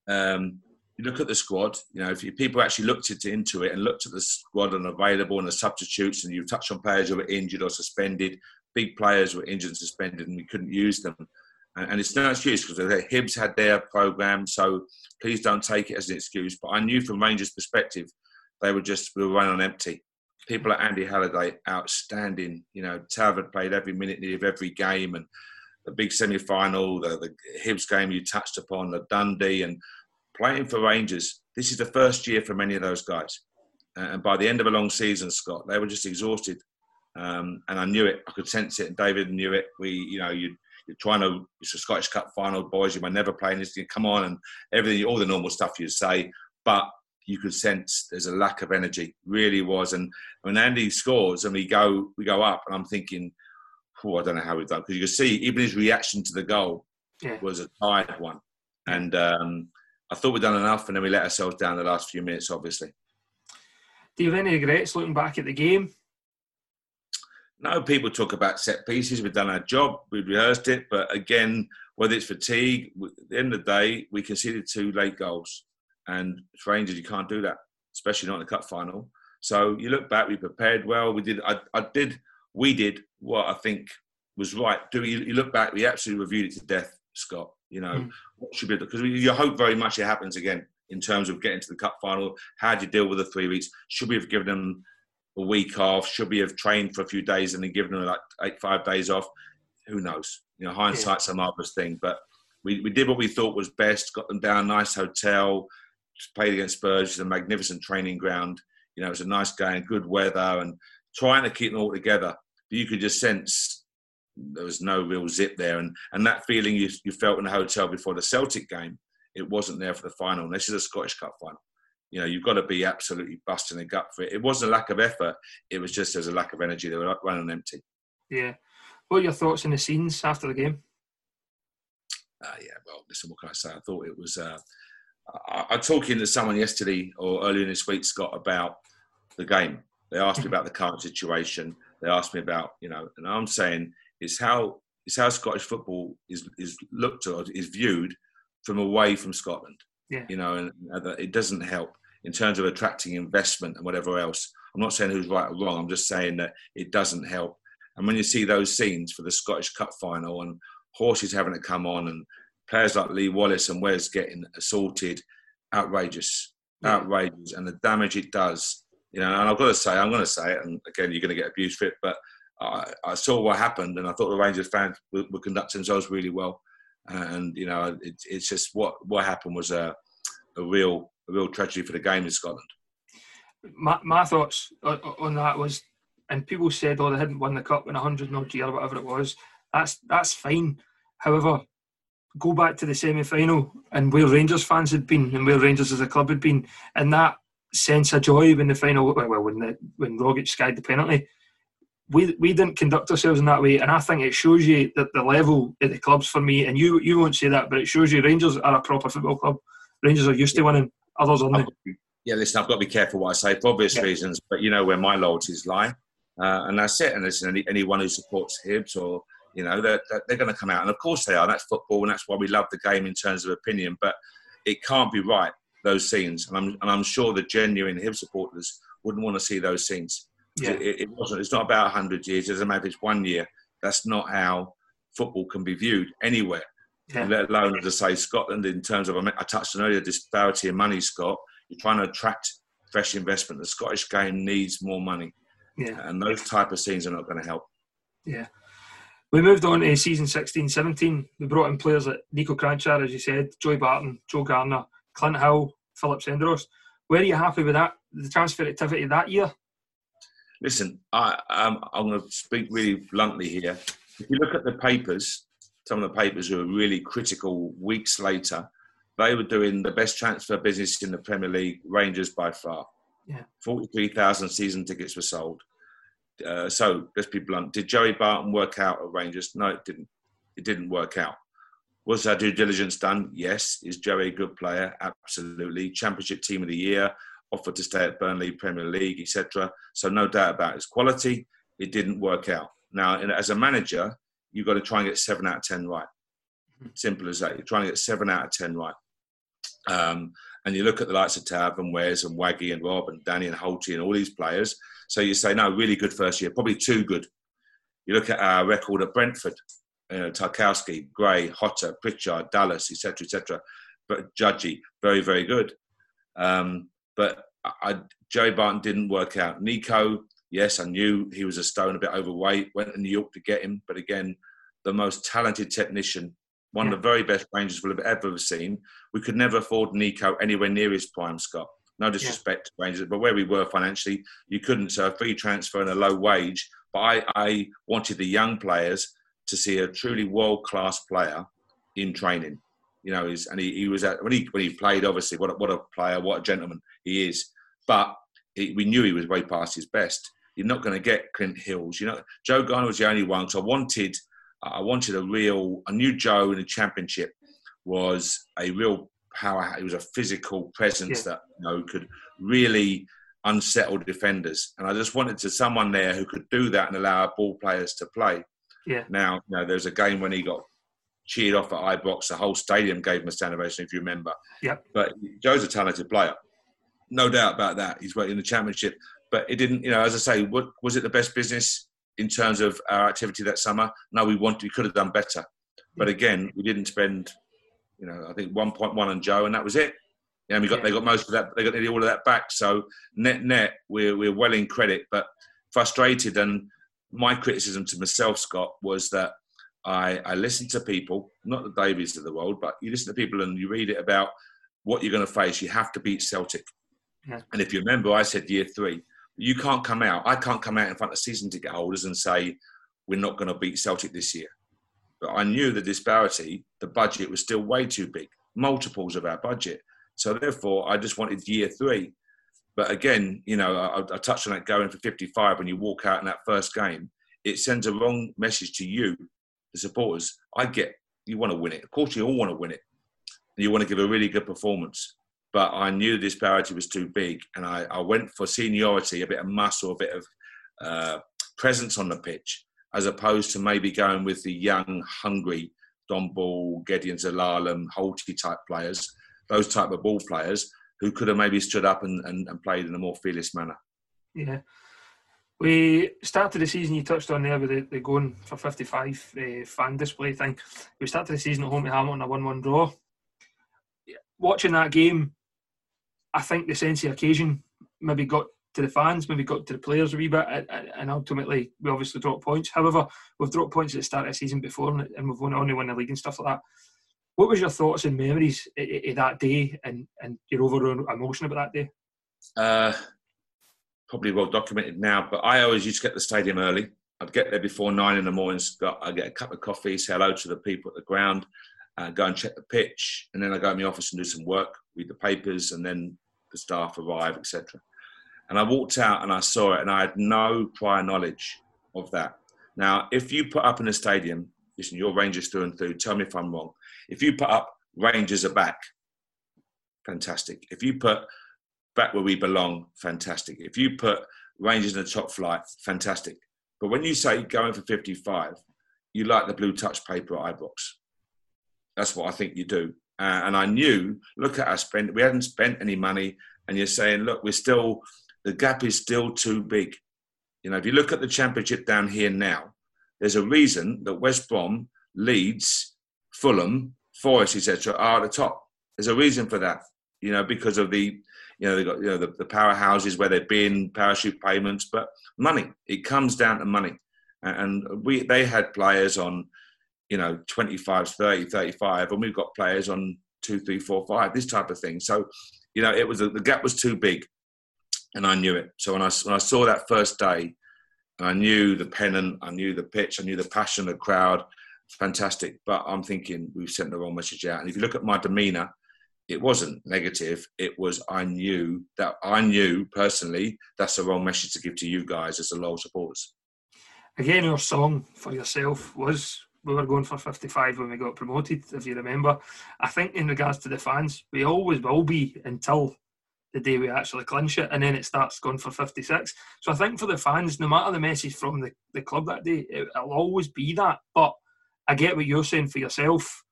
um, you look at the squad. You know, if you, people actually looked it, into it and looked at the squad and available and the substitutes, and you touched on players who were injured or suspended, big players were injured and suspended, and we couldn't use them. And, and it's no excuse because Hibs had their program, so please don't take it as an excuse. But I knew from Rangers' perspective, they were just we were running on empty people like Andy Halliday, outstanding. You know, had played every minute of every game, and the big semi-final, the, the Hibs game you touched upon, the Dundee, and playing for Rangers. This is the first year for many of those guys, and by the end of a long season, Scott, they were just exhausted. Um, and I knew it. I could sense it. And David knew it. We, you know, you trying to. It's a Scottish Cup final, boys. You might never play in this. Come on, and everything, all the normal stuff you say. But you could sense there's a lack of energy, really was. And when Andy scores and we go we go up, and I'm thinking, oh, I don't know how we've done because you can see even his reaction to the goal yeah. was a tired one, and um, I thought we'd done enough, and then we let ourselves down the last few minutes, obviously. Do you have any regrets looking back at the game? No, people talk about set pieces. We've done our job. We've rehearsed it, but again, whether it's fatigue, at the end of the day, we conceded two late goals. And for Rangers, you can't do that, especially not in the cup final. So you look back, we prepared well. We did, I, I did, we did what I think was right. Do you, you, look back? We absolutely reviewed it to death, Scott. You know mm. what should be because you hope very much it happens again in terms of getting to the cup final. How do you deal with the three weeks? Should we have given them a week off? Should we have trained for a few days and then given them like eight, five days off? Who knows? You know, hindsight's yeah. a marvelous thing, but we, we did what we thought was best. Got them down, nice hotel played against Spurs, it's a magnificent training ground. You know, it was a nice game, good weather, and trying to keep them all together. But you could just sense there was no real zip there, and and that feeling you you felt in the hotel before the Celtic game, it wasn't there for the final. And this is a Scottish Cup final. You know, you've got to be absolutely busting the gut for it. It wasn't a lack of effort; it was just there's a lack of energy. They were running empty. Yeah. What are your thoughts on the scenes after the game? Uh, yeah, well, listen, what can I say? I thought it was. Uh, I, I talking to someone yesterday or earlier this week, Scott, about the game. They asked me about the current situation. They asked me about, you know, and I'm saying it's how it's how Scottish football is is looked at, is viewed from away from Scotland. Yeah. You know, and it doesn't help in terms of attracting investment and whatever else. I'm not saying who's right or wrong. I'm just saying that it doesn't help. And when you see those scenes for the Scottish Cup final and horses having to come on and players like Lee Wallace and Wes getting assaulted, outrageous, outrageous, and the damage it does. You know, and I've got to say, I'm going to say it, and again, you're going to get abused for it, but I, I saw what happened, and I thought the Rangers fans were, were conducting themselves really well. And you know, it, it's just what what happened was a, a real a real tragedy for the game in Scotland. My, my thoughts on that was, and people said, "Oh, they hadn't won the cup in a hundred odd year, whatever it was." That's that's fine. However, go back to the semi final and where Rangers fans had been and where Rangers as a club had been, and that sense of joy when the final, well, when the, when Rogic skied the penalty, we we didn't conduct ourselves in that way, and I think it shows you that the level at the clubs for me, and you you won't say that, but it shows you Rangers are a proper football club. Rangers are used to winning, others aren't. Yeah, listen, I've got to be careful what I say for obvious yeah. reasons, but you know where my loyalties lie, uh, and that's it. And listen, any, anyone who supports Hibs or you know, they're, they're going to come out. And of course they are. That's football, and that's why we love the game in terms of opinion. But it can't be right, those scenes. And I'm, and I'm sure the genuine Hibs supporters wouldn't want to see those scenes. Yeah. It, it, wasn't. It's not about 100 years. It doesn't matter if it's one year. That's not how football can be viewed anywhere. Yeah. Let alone, to say, Scotland in terms of, I touched on earlier, disparity in money, Scott. You're trying to attract fresh investment. The Scottish game needs more money. Yeah. And those type of scenes are not going to help. Yeah. We moved on to season 16 17. We brought in players like Nico Kranjčar, as you said, Joey Barton, Joe Garner, Clint Hill, Philip Senderos. Were you happy with that, the transfer activity that year? Listen, I, um, I'm going to speak really bluntly here. If you look at the papers some of the papers were really critical weeks later, they were doing the best transfer business in the Premier League, Rangers by far. Yeah. 43,000 season tickets were sold. Uh, so let's be blunt. Did Joey Barton work out at Rangers? No, it didn't. It didn't work out. Was our due diligence done? Yes. Is Joey a good player? Absolutely. Championship team of the year, offered to stay at Burnley, Premier League, etc. So no doubt about his quality. It didn't work out. Now, as a manager, you've got to try and get seven out of ten right. Simple as that. You're trying to get seven out of ten right. Um, and you look at the likes of Tav and Wes and Waggy and Rob and Danny and Holty and all these players. So you say, no, really good first year, probably too good. You look at our record at Brentford, you know, Tarkowski, Gray, Jota, Pritchard, Dallas, etc., etc. But Judgy, very, very good. Um, but I, Joey Barton didn't work out. Nico, yes, I knew he was a stone, a bit overweight. Went to New York to get him, but again, the most talented technician, one yeah. of the very best Rangers we'll have ever seen. We could never afford Nico anywhere near his prime, Scott. No disrespect yeah. to Rangers, but where we were financially, you couldn't. So a free transfer and a low wage. But I, I wanted the young players to see a truly world class player in training. You know, he's, and he, he was at when he when he played. Obviously, what a, what a player, what a gentleman he is. But he, we knew he was way past his best. You're not going to get Clint Hills. You know, Joe Garner was the only one. So I wanted, I wanted a real. I knew Joe in the championship was a real power. He was a physical presence yeah. that you know could really unsettle defenders. And I just wanted to someone there who could do that and allow our ball players to play. Yeah. Now, you know, there was a game when he got cheered off at Ibrox. The whole stadium gave him a standing ovation, if you remember. Yeah. But Joe's a talented player, no doubt about that. He's in the championship, but it didn't. You know, as I say, what, was it the best business in terms of our activity that summer? No, we wanted, we could have done better. But again, we didn't spend, you know, I think 1.1 on Joe, and that was it. Yeah, we got yeah. they got most of that. They got nearly all of that back. So net net, we're we're well in credit, but frustrated. And my criticism to myself, Scott, was that I, I listened to people, not the Davies of the world, but you listen to people and you read it about what you're going to face. You have to beat Celtic. Yeah. And if you remember, I said year three, you can't come out. I can't come out in front of season ticket holders and say we're not going to beat Celtic this year. But I knew the disparity, the budget was still way too big, multiples of our budget. So therefore, I just wanted year three. But again, you know, I, I touched on that going for 55 when you walk out in that first game. It sends a wrong message to you the supporters, I get you want to win it. Of course, you all want to win it. You want to give a really good performance. But I knew the disparity was too big, and I, I went for seniority, a bit of muscle, a bit of uh, presence on the pitch, as opposed to maybe going with the young, hungry Dom Ball, Gedion Zelalem, Holty type players, those type of ball players who could have maybe stood up and, and, and played in a more fearless manner. Yeah. We started the season, you touched on there with the, the going for 55 uh, fan display thing. We started the season at home to Hamilton, a 1 1 draw. Watching that game, I think the sense of occasion maybe got to the fans, maybe got to the players a wee bit, and ultimately we obviously dropped points. However, we've dropped points at the start of the season before, and we've only won the league and stuff like that. What was your thoughts and memories of that day and, and your overall emotion about that day? Uh, probably well documented now, but I always used to get the stadium early. I'd get there before nine in the morning. I'd get a cup of coffee, say hello to the people at the ground, uh, go and check the pitch, and then I go in the office and do some work, read the papers, and then the staff arrive, etc. And I walked out and I saw it, and I had no prior knowledge of that. Now, if you put up in a stadium, listen, your Rangers through and through. Tell me if I'm wrong. If you put up Rangers are back, fantastic. If you put back where we belong, fantastic. If you put Rangers in the top flight, fantastic. But when you say going for 55, you like the blue touch paper at Ibrox. That's what I think you do. Uh, and I knew, look at our spend. We hadn't spent any money, and you're saying, look, we're still, the gap is still too big. You know, if you look at the championship down here now, there's a reason that West Brom, Leeds, Fulham, Forest, etc., are at the top. There's a reason for that. You know, because of the you know, they've got you know the, the powerhouses where they've been parachute payments, but money. It comes down to money, and we they had players on, you know, 25, 30, 35, and we've got players on two, three, four, five, this type of thing. So, you know, it was the gap was too big, and I knew it. So when I when I saw that first day, and I knew the pennant, I knew the pitch, I knew the passion of the crowd, fantastic. But I'm thinking we've sent the wrong message out. And if you look at my demeanour, it wasn't negative. It was I knew that I knew personally that's the wrong message to give to you guys as the loyal supporters. Again, our song for yourself was we were going for 55 when we got promoted, if you remember. I think in regards to the fans, we always will be until the day we actually clinch it, and then it starts going for 56. So I think for the fans, no matter the message from the, the club that day, it, will always be that. But I get what you're saying for yourself.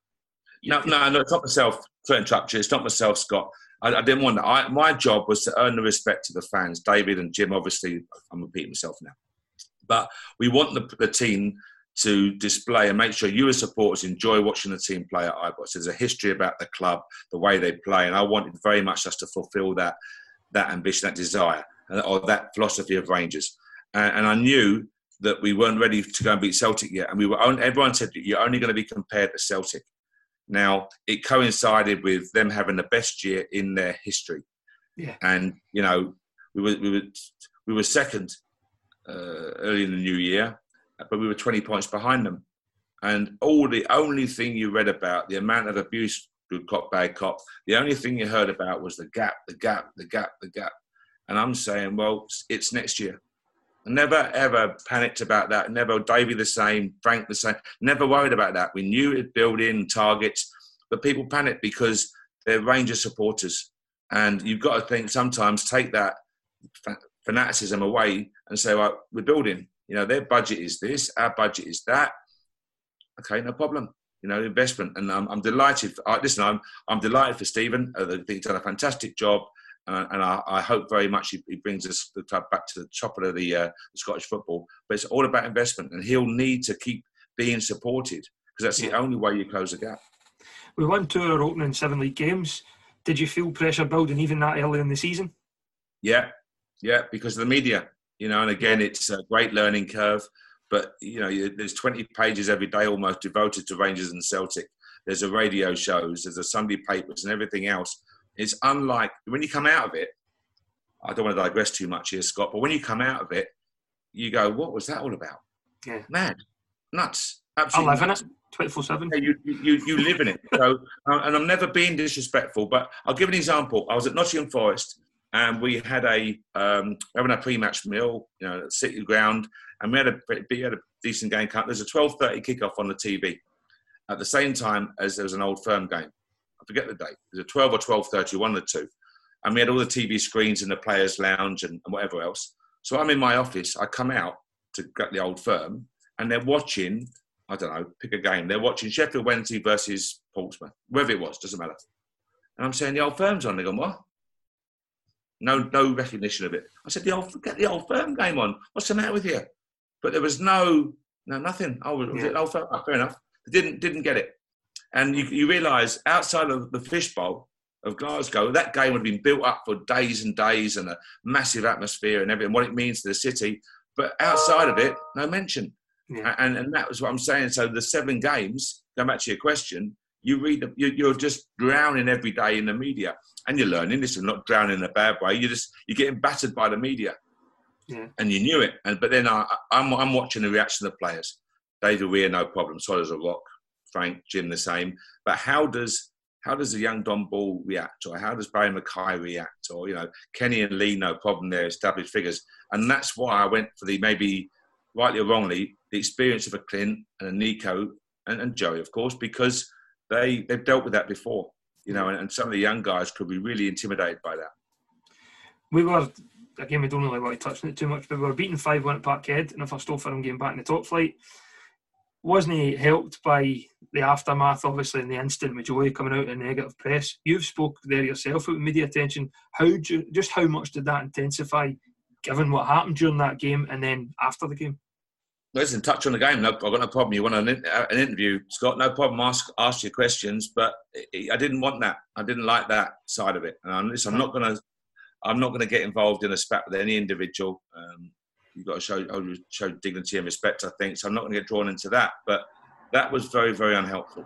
No, no, no, it's not myself, Trupcher. It's not myself, Scott. I, I didn't want that. I, my job was to earn the respect of the fans. David and Jim, obviously, I'm repeating myself now. But we want the, the team to display and make sure you as supporters enjoy watching the team play at Ibrox. There's a history about the club, the way they play, and I wanted very much us to fulfil that that ambition, that desire, uh, or that philosophy of Rangers. And, and I knew that we weren't ready to go and beat Celtic yet, and we were. Only, everyone said you're only going to be compared to Celtic. Now it coincided with them having the best year in their history, yeah. and you know we were we were we were second uh, early in the new year but we were 20 points behind them. And all the only thing you read about, the amount of abuse, good cop, bad cop, the only thing you heard about was the gap, the gap, the gap, the gap. And I'm saying, well, it's next year. Never ever panicked about that. Never Davey the same, Frank the same. Never worried about that. We knew it build in targets, but people panic because they're Ranger supporters. And you've got to think sometimes take that fanaticism away and say, well, we're building. You know, their budget is this, our budget is that. Okay, no problem. You know, investment, and I'm, I'm delighted. For, uh, listen, I'm I'm delighted for Steven. I think he's done a fantastic job, uh, and I, I, hope very much he, he, brings us the club back to the top of the, uh, Scottish football. But it's all about investment, and he'll need to keep being supported because that's the only way you close the gap. We won two of our opening seven league games. Did you feel pressure building even that early in the season? Yeah, yeah, because of the media you know, and again, it's a great learning curve. But you know, there's 20 pages every day almost devoted to Rangers and Celtic. There's a radio shows, there's a Sunday papers, and everything else. It's unlike when you come out of it. I don't want to digress too much here, Scott, but when you come out of it, you go, "What was that all about?" Yeah, mad, nuts, absolutely. I live in it, twenty four seven. You you you live in it. So, *laughs* and I'm never being disrespectful, but I'll give an example. I was at Nottingham Forest and we had a um, having a pre-match meal, you know, at City Ground, and we had a we had a decent game. There's a 12:30 kickoff on the TV at the same time as there was an old firm game. Forget the date. It was a 12 or 12:30, one of the two, and we had all the TV screens in the players' lounge and, and whatever else. So I'm in my office. I come out to get the old firm, and they're watching. I don't know, pick a game. They're watching Sheffield Wednesday versus Portsmouth, wherever it was, doesn't matter. And I'm saying the old firm's on. They go, what? No, no recognition of it. I said, the old, get the old firm game on. What's the matter with you? But there was no, no, nothing. Oh, was yeah. it old firm? Oh, fair enough. didn't, didn't get it. And you, you realise outside of the fishbowl of Glasgow, that game would have been built up for days and days and a massive atmosphere and everything, what it means to the city. But outside of it, no mention. Yeah. And, and that was what I'm saying. So the seven games, going back to your question, you read, the, you, are just drowning every day in the media and you're learning this is not drowning in a bad way. You're just you're getting battered by the media, yeah. and you knew it. And but then I, I'm I'm watching the reaction of the players. David Weir, no problem. Solid as a rock. Frank, Jim, the same. But how does how does the young Dom Ball react, or how does Barrie McKay react, or you know Kenny and Lee, no problem. They're established figures, and that's why I went for the maybe rightly or wrongly the experience of a Clint and a Nico and, and Joey, of course, because they they've dealt with that before you know, and, and some of the young guys could be really intimidated by that. We were again, we don't really want to touch on it too much, but we were beaten 5 1 at Parkhead in the first for him getting back in the top flight. Wasn't he helped by the aftermath, obviously, in the instant with Joey coming out in negative press? You've spoke there yourself about media attention. How you, just how much did that intensify given what happened during that game and then after the game? listen, touch on the game. No, I've got no problem. You want an, an interview, Scott? No problem. Ask ask your questions. But I didn't want that. I didn't like that side of it. And I'm, listen, I'm not gonna I'm not gonna get involved in a spat with any individual. Um, you've got to show show dignity and respect. I think so. I'm not going to get drawn into that. But that was very very unhelpful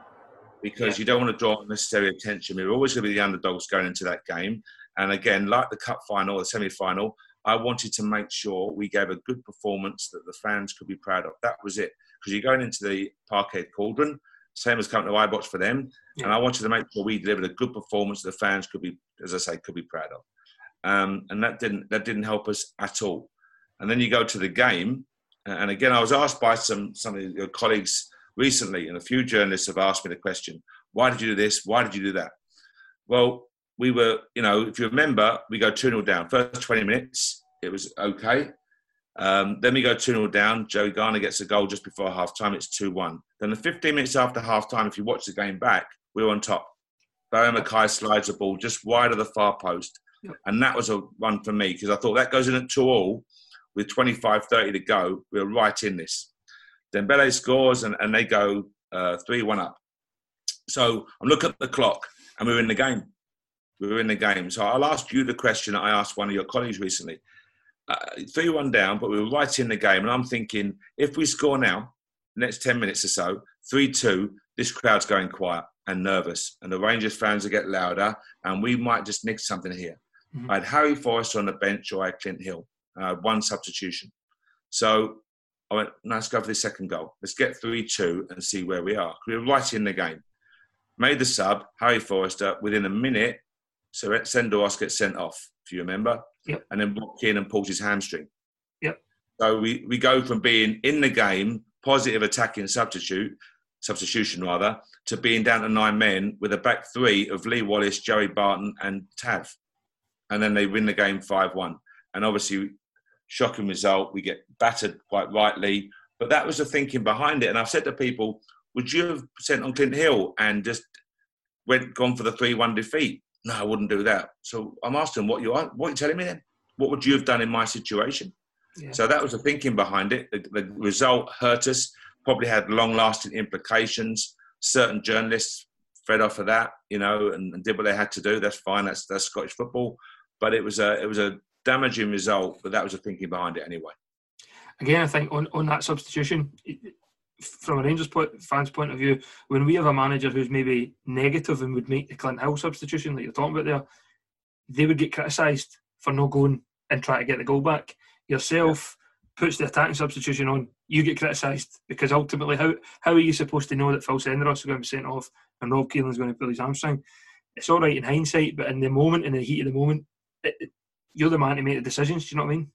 because yeah. you don't want to draw unnecessary attention. We are always going to be the underdogs going into that game. And again, like the cup final, the semi final, I wanted to make sure we gave a good performance that the fans could be proud of. That was it. because you're going into the Parkhead Cauldron, same as coming to Ibrox for them. Yeah. And I wanted to make sure we delivered a good performance that the fans could be, as I say, could be proud of. Um, and that didn't that didn't help us at all. And then you go to the game, and again, I was asked by some some of your colleagues recently, and a few journalists have asked me the question: Why did you do this? Why did you do that? Well, we were, you know, if you remember, we go 2 0 down. First 20 minutes, it was okay. Um, then we go 2 0 down. Joey Garner gets a goal just before half time. It's 2 1. Then the 15 minutes after half time, if you watch the game back, we were on top. Barrie McKay slides the ball just wide of the far post. Yep. And that was a one for me because I thought that goes in at 2 all with 25 30 to go. we are right in this. Dembele scores and, and they go uh, 3 uh, 1 up. So I'm looking at the clock and we we're in the game. We're in the game. So I'll ask you the question I asked one of your colleagues recently. Uh, 3 1 down, but we are right in the game. And I'm thinking, if we score now, next 10 minutes or so, 3 2, this crowd's going quiet and nervous. And the Rangers fans will get louder, and we might just nick something here. Mm-hmm. I had Harry Forrester on the bench or I had Clint Hill, uh, one substitution. So I went, no, let's go for the second goal. Let's get 3 2 and see where we are. We were right in the game. Made the sub, Harry Forrester, within a minute, so Senderos gets sent off, if you remember. Yep. And then walked in and pulled his hamstring. Yep. So we, we go from being in the game, positive attacking substitute, substitution rather, to being down to nine men with a back three of Lee Wallace, Joey Barton, and Tav. And then they win the game 5 1. And obviously, shocking result. We get battered quite rightly. But that was the thinking behind it. And I've said to people, would you have sent on Clint Hill and just went gone for the 3 1 defeat? no, I wouldn't do that. So I'm asking what you are, what are you telling me then? What would you have done in my situation? Yeah. So that was the thinking behind it. The, the result hurt us, probably had long lasting implications. Certain journalists fed off of that, you know, and, and, did what they had to do. That's fine. That's that's Scottish football. But it was a it was a damaging result. But that was the thinking behind it anyway. Again, I think on, on that substitution, from a Rangers point, fans' point of view, when we have a manager who's maybe negative and would make the Clint Hill substitution, like you're talking about there, they would get criticised for not going and trying to get the goal back. Yourself yeah. puts the attacking substitution on, you get criticised because ultimately, how how are you supposed to know that Phil Senderos is going to be sent off and Rob Kiernan is going to pull his hamstring? It's all right in hindsight, but in the moment, in the heat of the moment, it, you're the man to make the decisions. Do you know what I mean?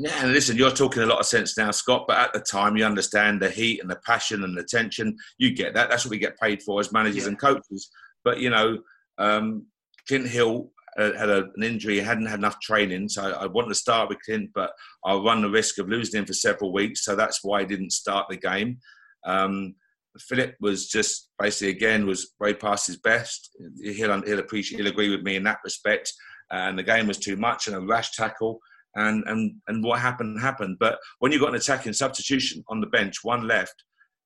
Yeah, listen, you're talking a lot of sense now, Scott. But at the time, you understand the heat and the passion and the tension. You get that. That's what we get paid for as managers yeah. and coaches. But you know, um, Clint Hill had a, an injury, he hadn't had enough training, so I, I wanted to start with Clint, but I run the risk of losing him for several weeks, so that's why I didn't start the game. Um, Philip was just basically again was way past his best. He'll, he'll appreciate, he'll agree with me in that respect. And the game was too much and a rash tackle and and and what happened happened. But when you've got an attacking substitution on the bench, one left,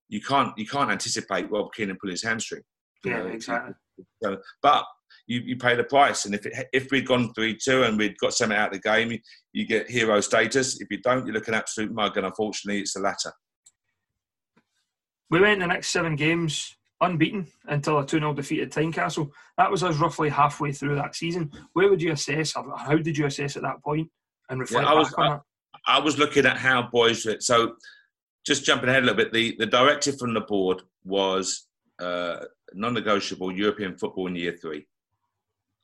you can't you can't anticipate Rob Kiernan pulling his hamstring. Yeah, exactly. So, but you, you pay the price, and if it, if we'd gone three two and we'd got something out of the game, you, you get hero status. If you don't, you look an absolute mug, and unfortunately, it's the latter. We went the next seven games unbeaten until a 2 0 defeat at Tynecastle. That was us roughly halfway through that season. Where would you assess, or how did you assess at that point? and reflect yeah, I was, I, I, was looking at how boys. So, just jumping ahead a little bit, the, the directive from the board was uh, non-negotiable European football in year three.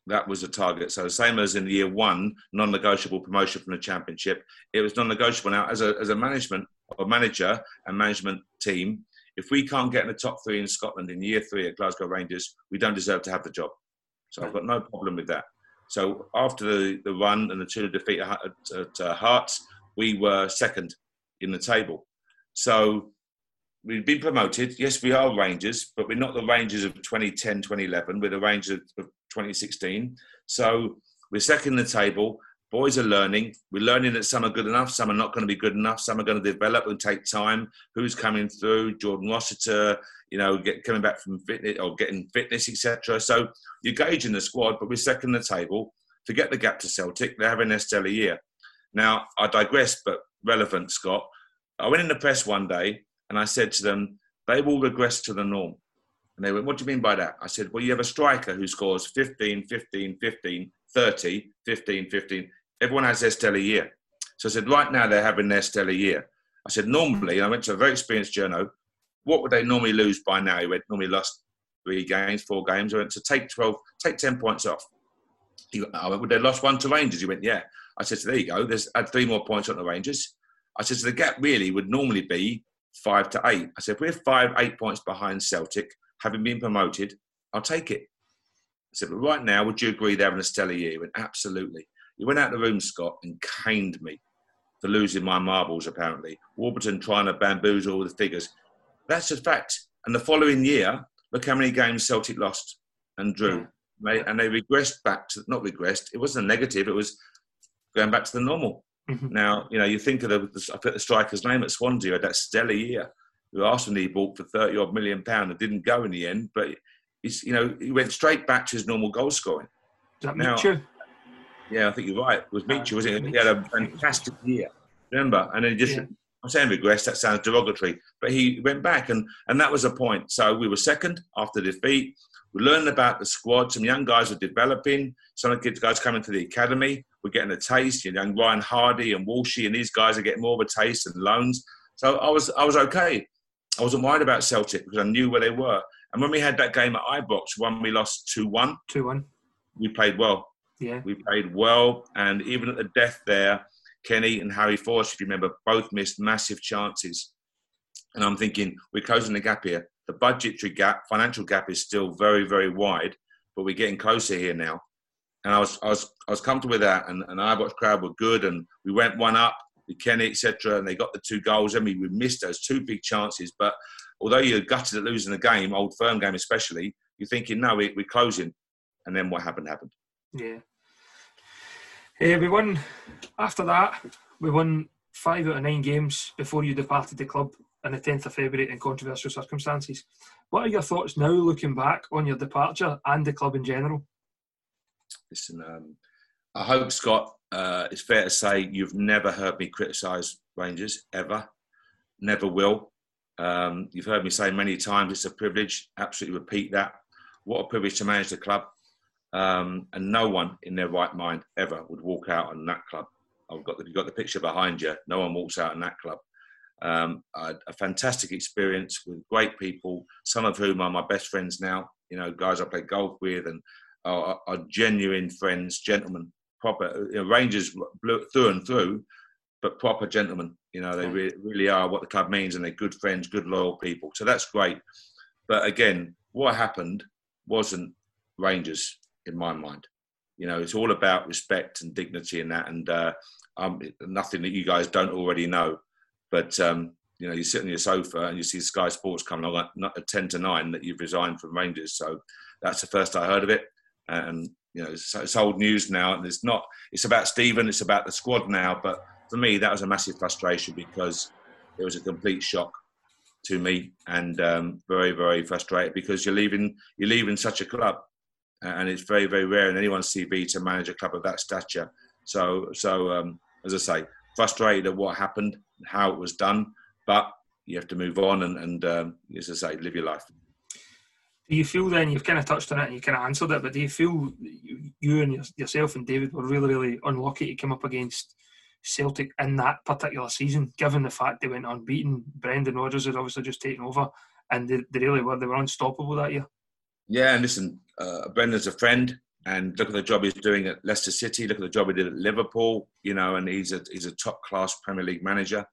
That was a target. So, the same as in year one, non-negotiable promotion from the championship. It was non-negotiable. Now, as a as a management or manager and management team, if we can't get in the top three in Scotland in year three at Glasgow Rangers, we don't deserve to have the job. So I've got no problem with that. So after the, the run and the two defeat at, at, at uh, Hearts, we were second in the table. So we've been promoted. Yes, we are Rangers, but we're not the Rangers of 2010, 2011. We're the Rangers of 2016. So we're second in the table. Boys are learning. We're learning that some are good enough, some are not going to be good enough, some are going to develop and take time. Who's coming through? Jordan Rossiter, you know, get coming back from fitness or getting fitness, etc. So you're gauging the squad, but we're second the table. Forget the gap to Celtic. They're having their stellar year. Now, I digress, but relevant, Scott. I went in the press one day and I said to them, they will regress to the norm. And they went, What do you mean by that? I said, Well, you have a striker who scores 15, 15, 15, 30, 15, 15 everyone has their stellar year. So I said, right now they're having their stellar year. I said, normally, I went to a very experienced journo, what would they normally lose by now? He went, normally lost three games, four games. I went, to take 12, take 10 points off. He went, went, would they lost one to Rangers? He went, yeah. I said, so there you go. There's add three more points on the Rangers. I said, so the gap really would normally be five to eight. I said, if we're five, eight points behind Celtic, having been promoted, I'll take it. I said, but right now, would you agree they're having a stellar year? He went, absolutely. He went out of the room, Scott, and caned me for losing my marbles, apparently. Warburton trying to bamboozle all the figures. That's a fact. And the following year, look how many games Celtic lost and drew. Yeah. And they regressed back to, not regressed, it wasn't a negative, it was going back to the normal. Mm-hmm. Now, you know, you think of the, I put the striker's name at Swansea, had that stellar year. Who Arsenal he bought for 30 odd million pound and didn't go in the end, but he's, you know, he went straight back to his normal goal scoring. Is that now, Michu? Yeah, I think you're right. It was Michu, wasn't it? He had a fantastic year. Remember? And then he just, yeah. I'm saying regress, that sounds derogatory, but he went back and, and that was a point. So we were second after defeat. We learned about the squad. Some young guys were developing. Some of the kids, guys coming to the academy. We're getting a taste. You know, Ryan Hardie and Walshy and these guys are getting more of a taste and loans. So I was I was okay. I wasn't worried about Celtic because I knew where they were. And when we had that game at Ibrox, one we lost two one. Two one. We played well. Yeah. We played well, and even at the death there, Kenny and Harry Force, if you remember, both missed massive chances. And I'm thinking we're closing the gap here. The budgetary gap, financial gap, is still very, very wide, but we're getting closer here now. And I was, I was, I was comfortable with that. And, and Ibrox crowd were good, and we went one up with Kenny, etc. And they got the two goals. I mean, we missed those two big chances, but although you're gutted at losing the game, old firm game especially, you're thinking, no, we, we're closing. And then what happened happened. Yeah. Uh, we won after that. We won five out of nine games before you departed the club on the 10th of February in controversial circumstances. What are your thoughts now, looking back on your departure and the club in general? Listen, um, I hope Scott. Uh, it's fair to say you've never heard me criticise Rangers ever, never will. Um, you've heard me say many times it's a privilege. Absolutely repeat that. What a privilege to manage the club. Um, and no one in their right mind ever would walk out on that club. I've got the, you've got the picture behind you. No one walks out in that club. Um, a fantastic experience with great people, some of whom are my best friends now. You know, guys I play golf with and are, are genuine friends, gentlemen, proper you know, Rangers through and through, but proper gentlemen. You know, they re- really are what the club means, and they're good friends, good loyal people. So that's great. But again, what happened wasn't Rangers in my mind. You know, it's all about respect and dignity and that, and uh, um, nothing that you guys don't already know. But um, you know, you sit on your sofa and you see Sky Sports coming on at ten to nine that you've resigned from Rangers. So that's the first I heard of it, and you know, it's, it's old news now, and it's not. It's about Steven. It's about the squad now. But for me, that was a massive frustration because it was a complete shock to me, and um, very, very frustrated because you're leaving. You're leaving such a club and it's very very rare in anyone's CV to manage a club of that stature. So so um, as I say, frustrated at what happened, how it was done, but you have to move on and, and um, as I say, live your life. Do you feel then you've kind of touched on it and you kind of answered it, but do you feel you and yourself and David were really really unlucky to come up against? Celtic in that particular season, given the fact they went unbeaten. Brendan Rodgers had obviously just taken over, and they, they really were they were unstoppable that year. Yeah, and listen, uh, Brendan's a friend, and look at the job he's doing at Leicester City. Look at the job he did at Liverpool. You know, and he's a he's a top class Premier League manager,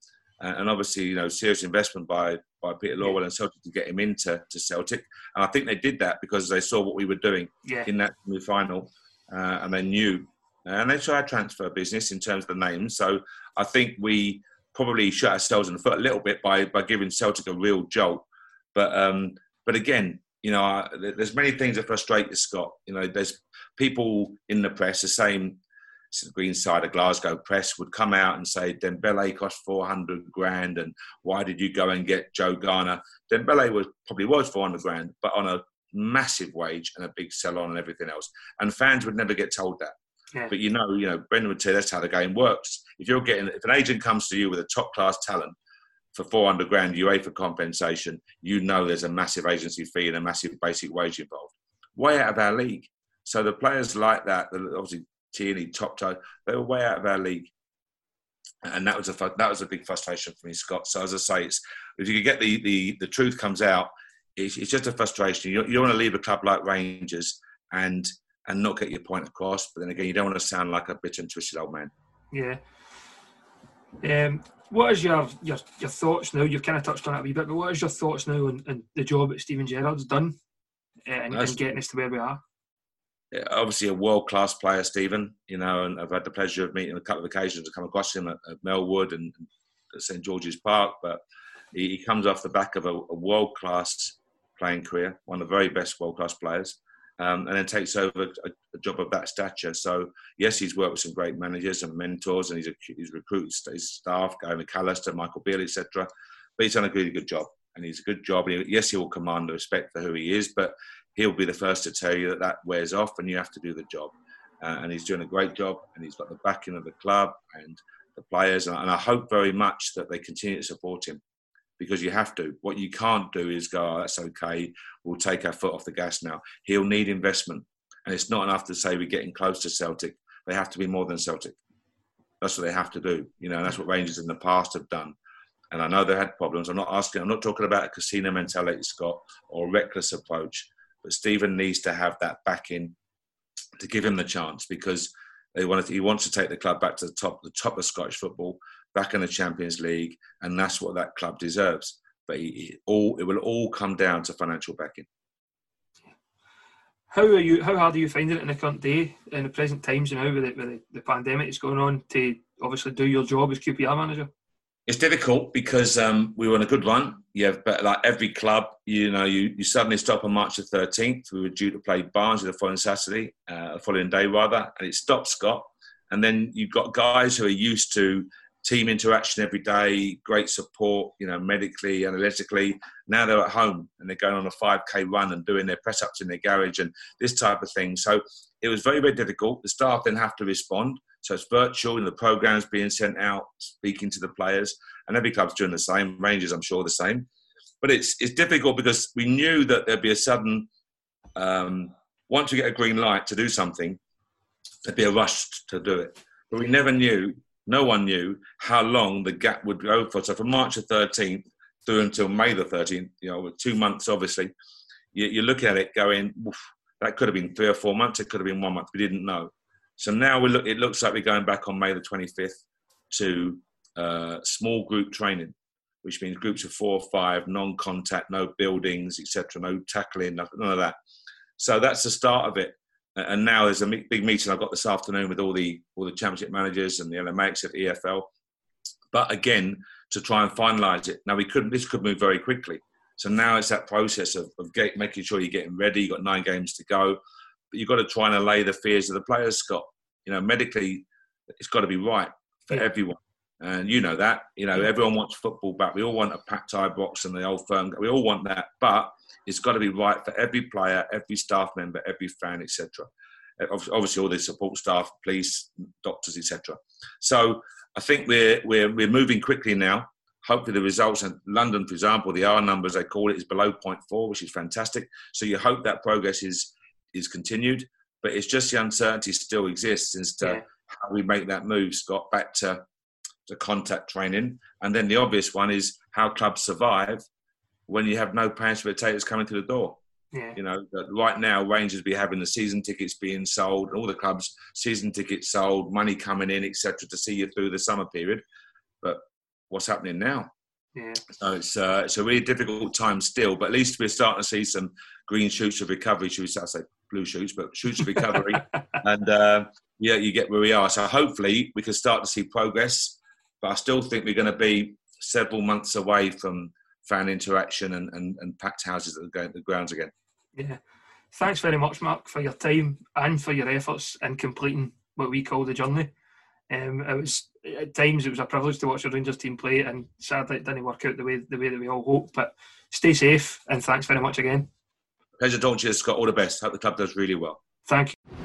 uh, and obviously, you know, serious investment by by Peter Lawwell and Celtic to get him into to Celtic. And I think they did that because they saw what we were doing yeah. in that semi final, uh, and they knew. And they tried transfer business in terms of the names. So I think we probably shot ourselves in the foot a little bit by by giving Celtic a real jolt. But um, but again, you know, there's many things that frustrate you, Scott. You know, there's people in the press, the same green side of Glasgow press would come out and say Dembele cost 400 grand and why did you go and get Joe Garner? Dembele was probably was 400 grand, but on a massive wage and a big sell on and everything else. And fans would never get told that. Yeah. But you know, you know, Brendan would say that's how the game works. If you're getting, if an agent comes to you with a top class talent for 400 grand UEFA compensation, you know there's a massive agency fee and a massive basic wage involved. Way out of our league. So the players like that, obviously Tierney, top toe, they were way out of our league. and that was a that was a big frustration for me, Scott. So as I say, it's if you could get the the, the truth comes out, it's, it's just a frustration. You, you want to leave a club like Rangers and and not get your point across, but then again, you don't want to sound like a bitter and twisted old man. Yeah. Um, what is your, your your thoughts now? You've kind of touched on it a wee bit, but what is your thoughts now on, on the job that Steven Gerrard's done uh, and, and getting us to where we are? obviously a world class player, Steven. You know, and I've had the pleasure of meeting a couple of occasions to come across him at, at Melwood and St George's Park. But he, he, comes off the back of a, a world class playing career, one of the very best world class players. Um, and then takes over a, a, job of that stature. So yes, he's worked with some great managers and mentors, and he's, he's recruited his staff, Gary McAllister, Michael Beale, etc. But he's done a really good job, and he's a good job. Yes, he will command the respect for who he is, but he'll be the first to tell you that that wears off and you have to do the job. Uh, and he's doing a great job and he's got the backing of the club and the players. And I hope very much that they continue to support him because you have to. What you can't do is go, oh, that's okay, we'll take our foot off the gas now. He'll need investment. And it's not enough to say we're getting close to Celtic. They have to be more than Celtic. That's what they have to do. You know, and that's what Rangers in the past have done. And I know they had problems. I'm not asking, I'm not talking about a casino mentality, Scott, or reckless approach. But Steven needs to have that backing to give him the chance because he wants to take the club back to the top, the top of Scottish football, back in the Champions League, and that's what that club deserves. But he, all it will all come down to financial backing. How are you? How hard are you finding it in the current day, in the present times, you know, with, the, with the, the pandemic is going on, to obviously do your job as QPR manager? it's difficult because um, we were on a good run. Yeah, but like every club, you know, you, you suddenly stop on March the 13th. We were due to play Barnsley the following Saturday, uh, the following day rather, and it stopped Scott. And then you've got guys who are used to team interaction every day, great support, you know, medically, analytically. Now they're at home and they're going on a 5K run and doing their press ups in their garage and this type of thing. So it was very, very difficult. The staff then have to respond. So it's virtual and the programs being sent out, speaking to the players, and every club's doing the same. Rangers, I'm sure, the same. But it's it's difficult because we knew that there'd be a sudden um, once we get a green light to do something, there'd be a rush to do it. But we never knew, no one knew how long the gap would go for. So from March the 13th through until May the 13th, you know, two months obviously, you, you look at it going, that could have been three or four months, it could have been one month, we didn't know. So now we look, it looks like we're going back on May the 25th to uh, small group training, which means groups of four or five, non-contact, no buildings, etc., no tackling, none of that. So that's the start of it. And now there's a big meeting I've got this afternoon with all the all the championship managers and the LMX at EFL. But again, to try and finalise it. Now we couldn't. This could move very quickly. So now it's that process of, of get, making sure you're getting ready. You've got nine games to go but you've got to try and allay the fears of the players, Scott. You know, medically, it's got to be right for yeah. everyone. And you know that. You know, everyone wants football back. We all want a packed Ibrox and the old firm. We all want that. But it's got to be right for every player, every staff member, every fan, etc. Eh, obviously, all the support staff, police, doctors, etc. So I think we're, we're, we're moving quickly now. Hopefully, the results in London, for example, the R numbers they call it is below 0.4, which is fantastic. So you hope that progress is is continued, but it's just the uncertainty still exists as to yeah. how we make that move, Scott, back to, to contact training. And then the obvious one is how clubs survive when you have no paying spectators coming to the door. Yeah. You know, right now Rangers be having the season tickets being sold, and all the clubs season tickets sold, money coming in, etc., to see you through the summer period. But what's happening now? Yeah. So it's uh, it's a really difficult time still, but at least we're starting to see some green shoots of recovery. Should we say blue shoots, but shoots of recovery. *laughs* and uh, yeah, you get where we are. So hopefully we can start to see progress. But I still think we're going to be several months away from fan interaction and, and, and packed houses at going the grounds again. Yeah. Thanks very much, Mark, for your time and for your efforts in completing what we call the journey. Um, it was at times it was a privilege to watch the Rangers team play, and sadly it didn't work out the way the way that we all hoped. But stay safe, and thanks very much again. Pleasure talking to you, Scott. All the best. Hope the club does really well. Thank you.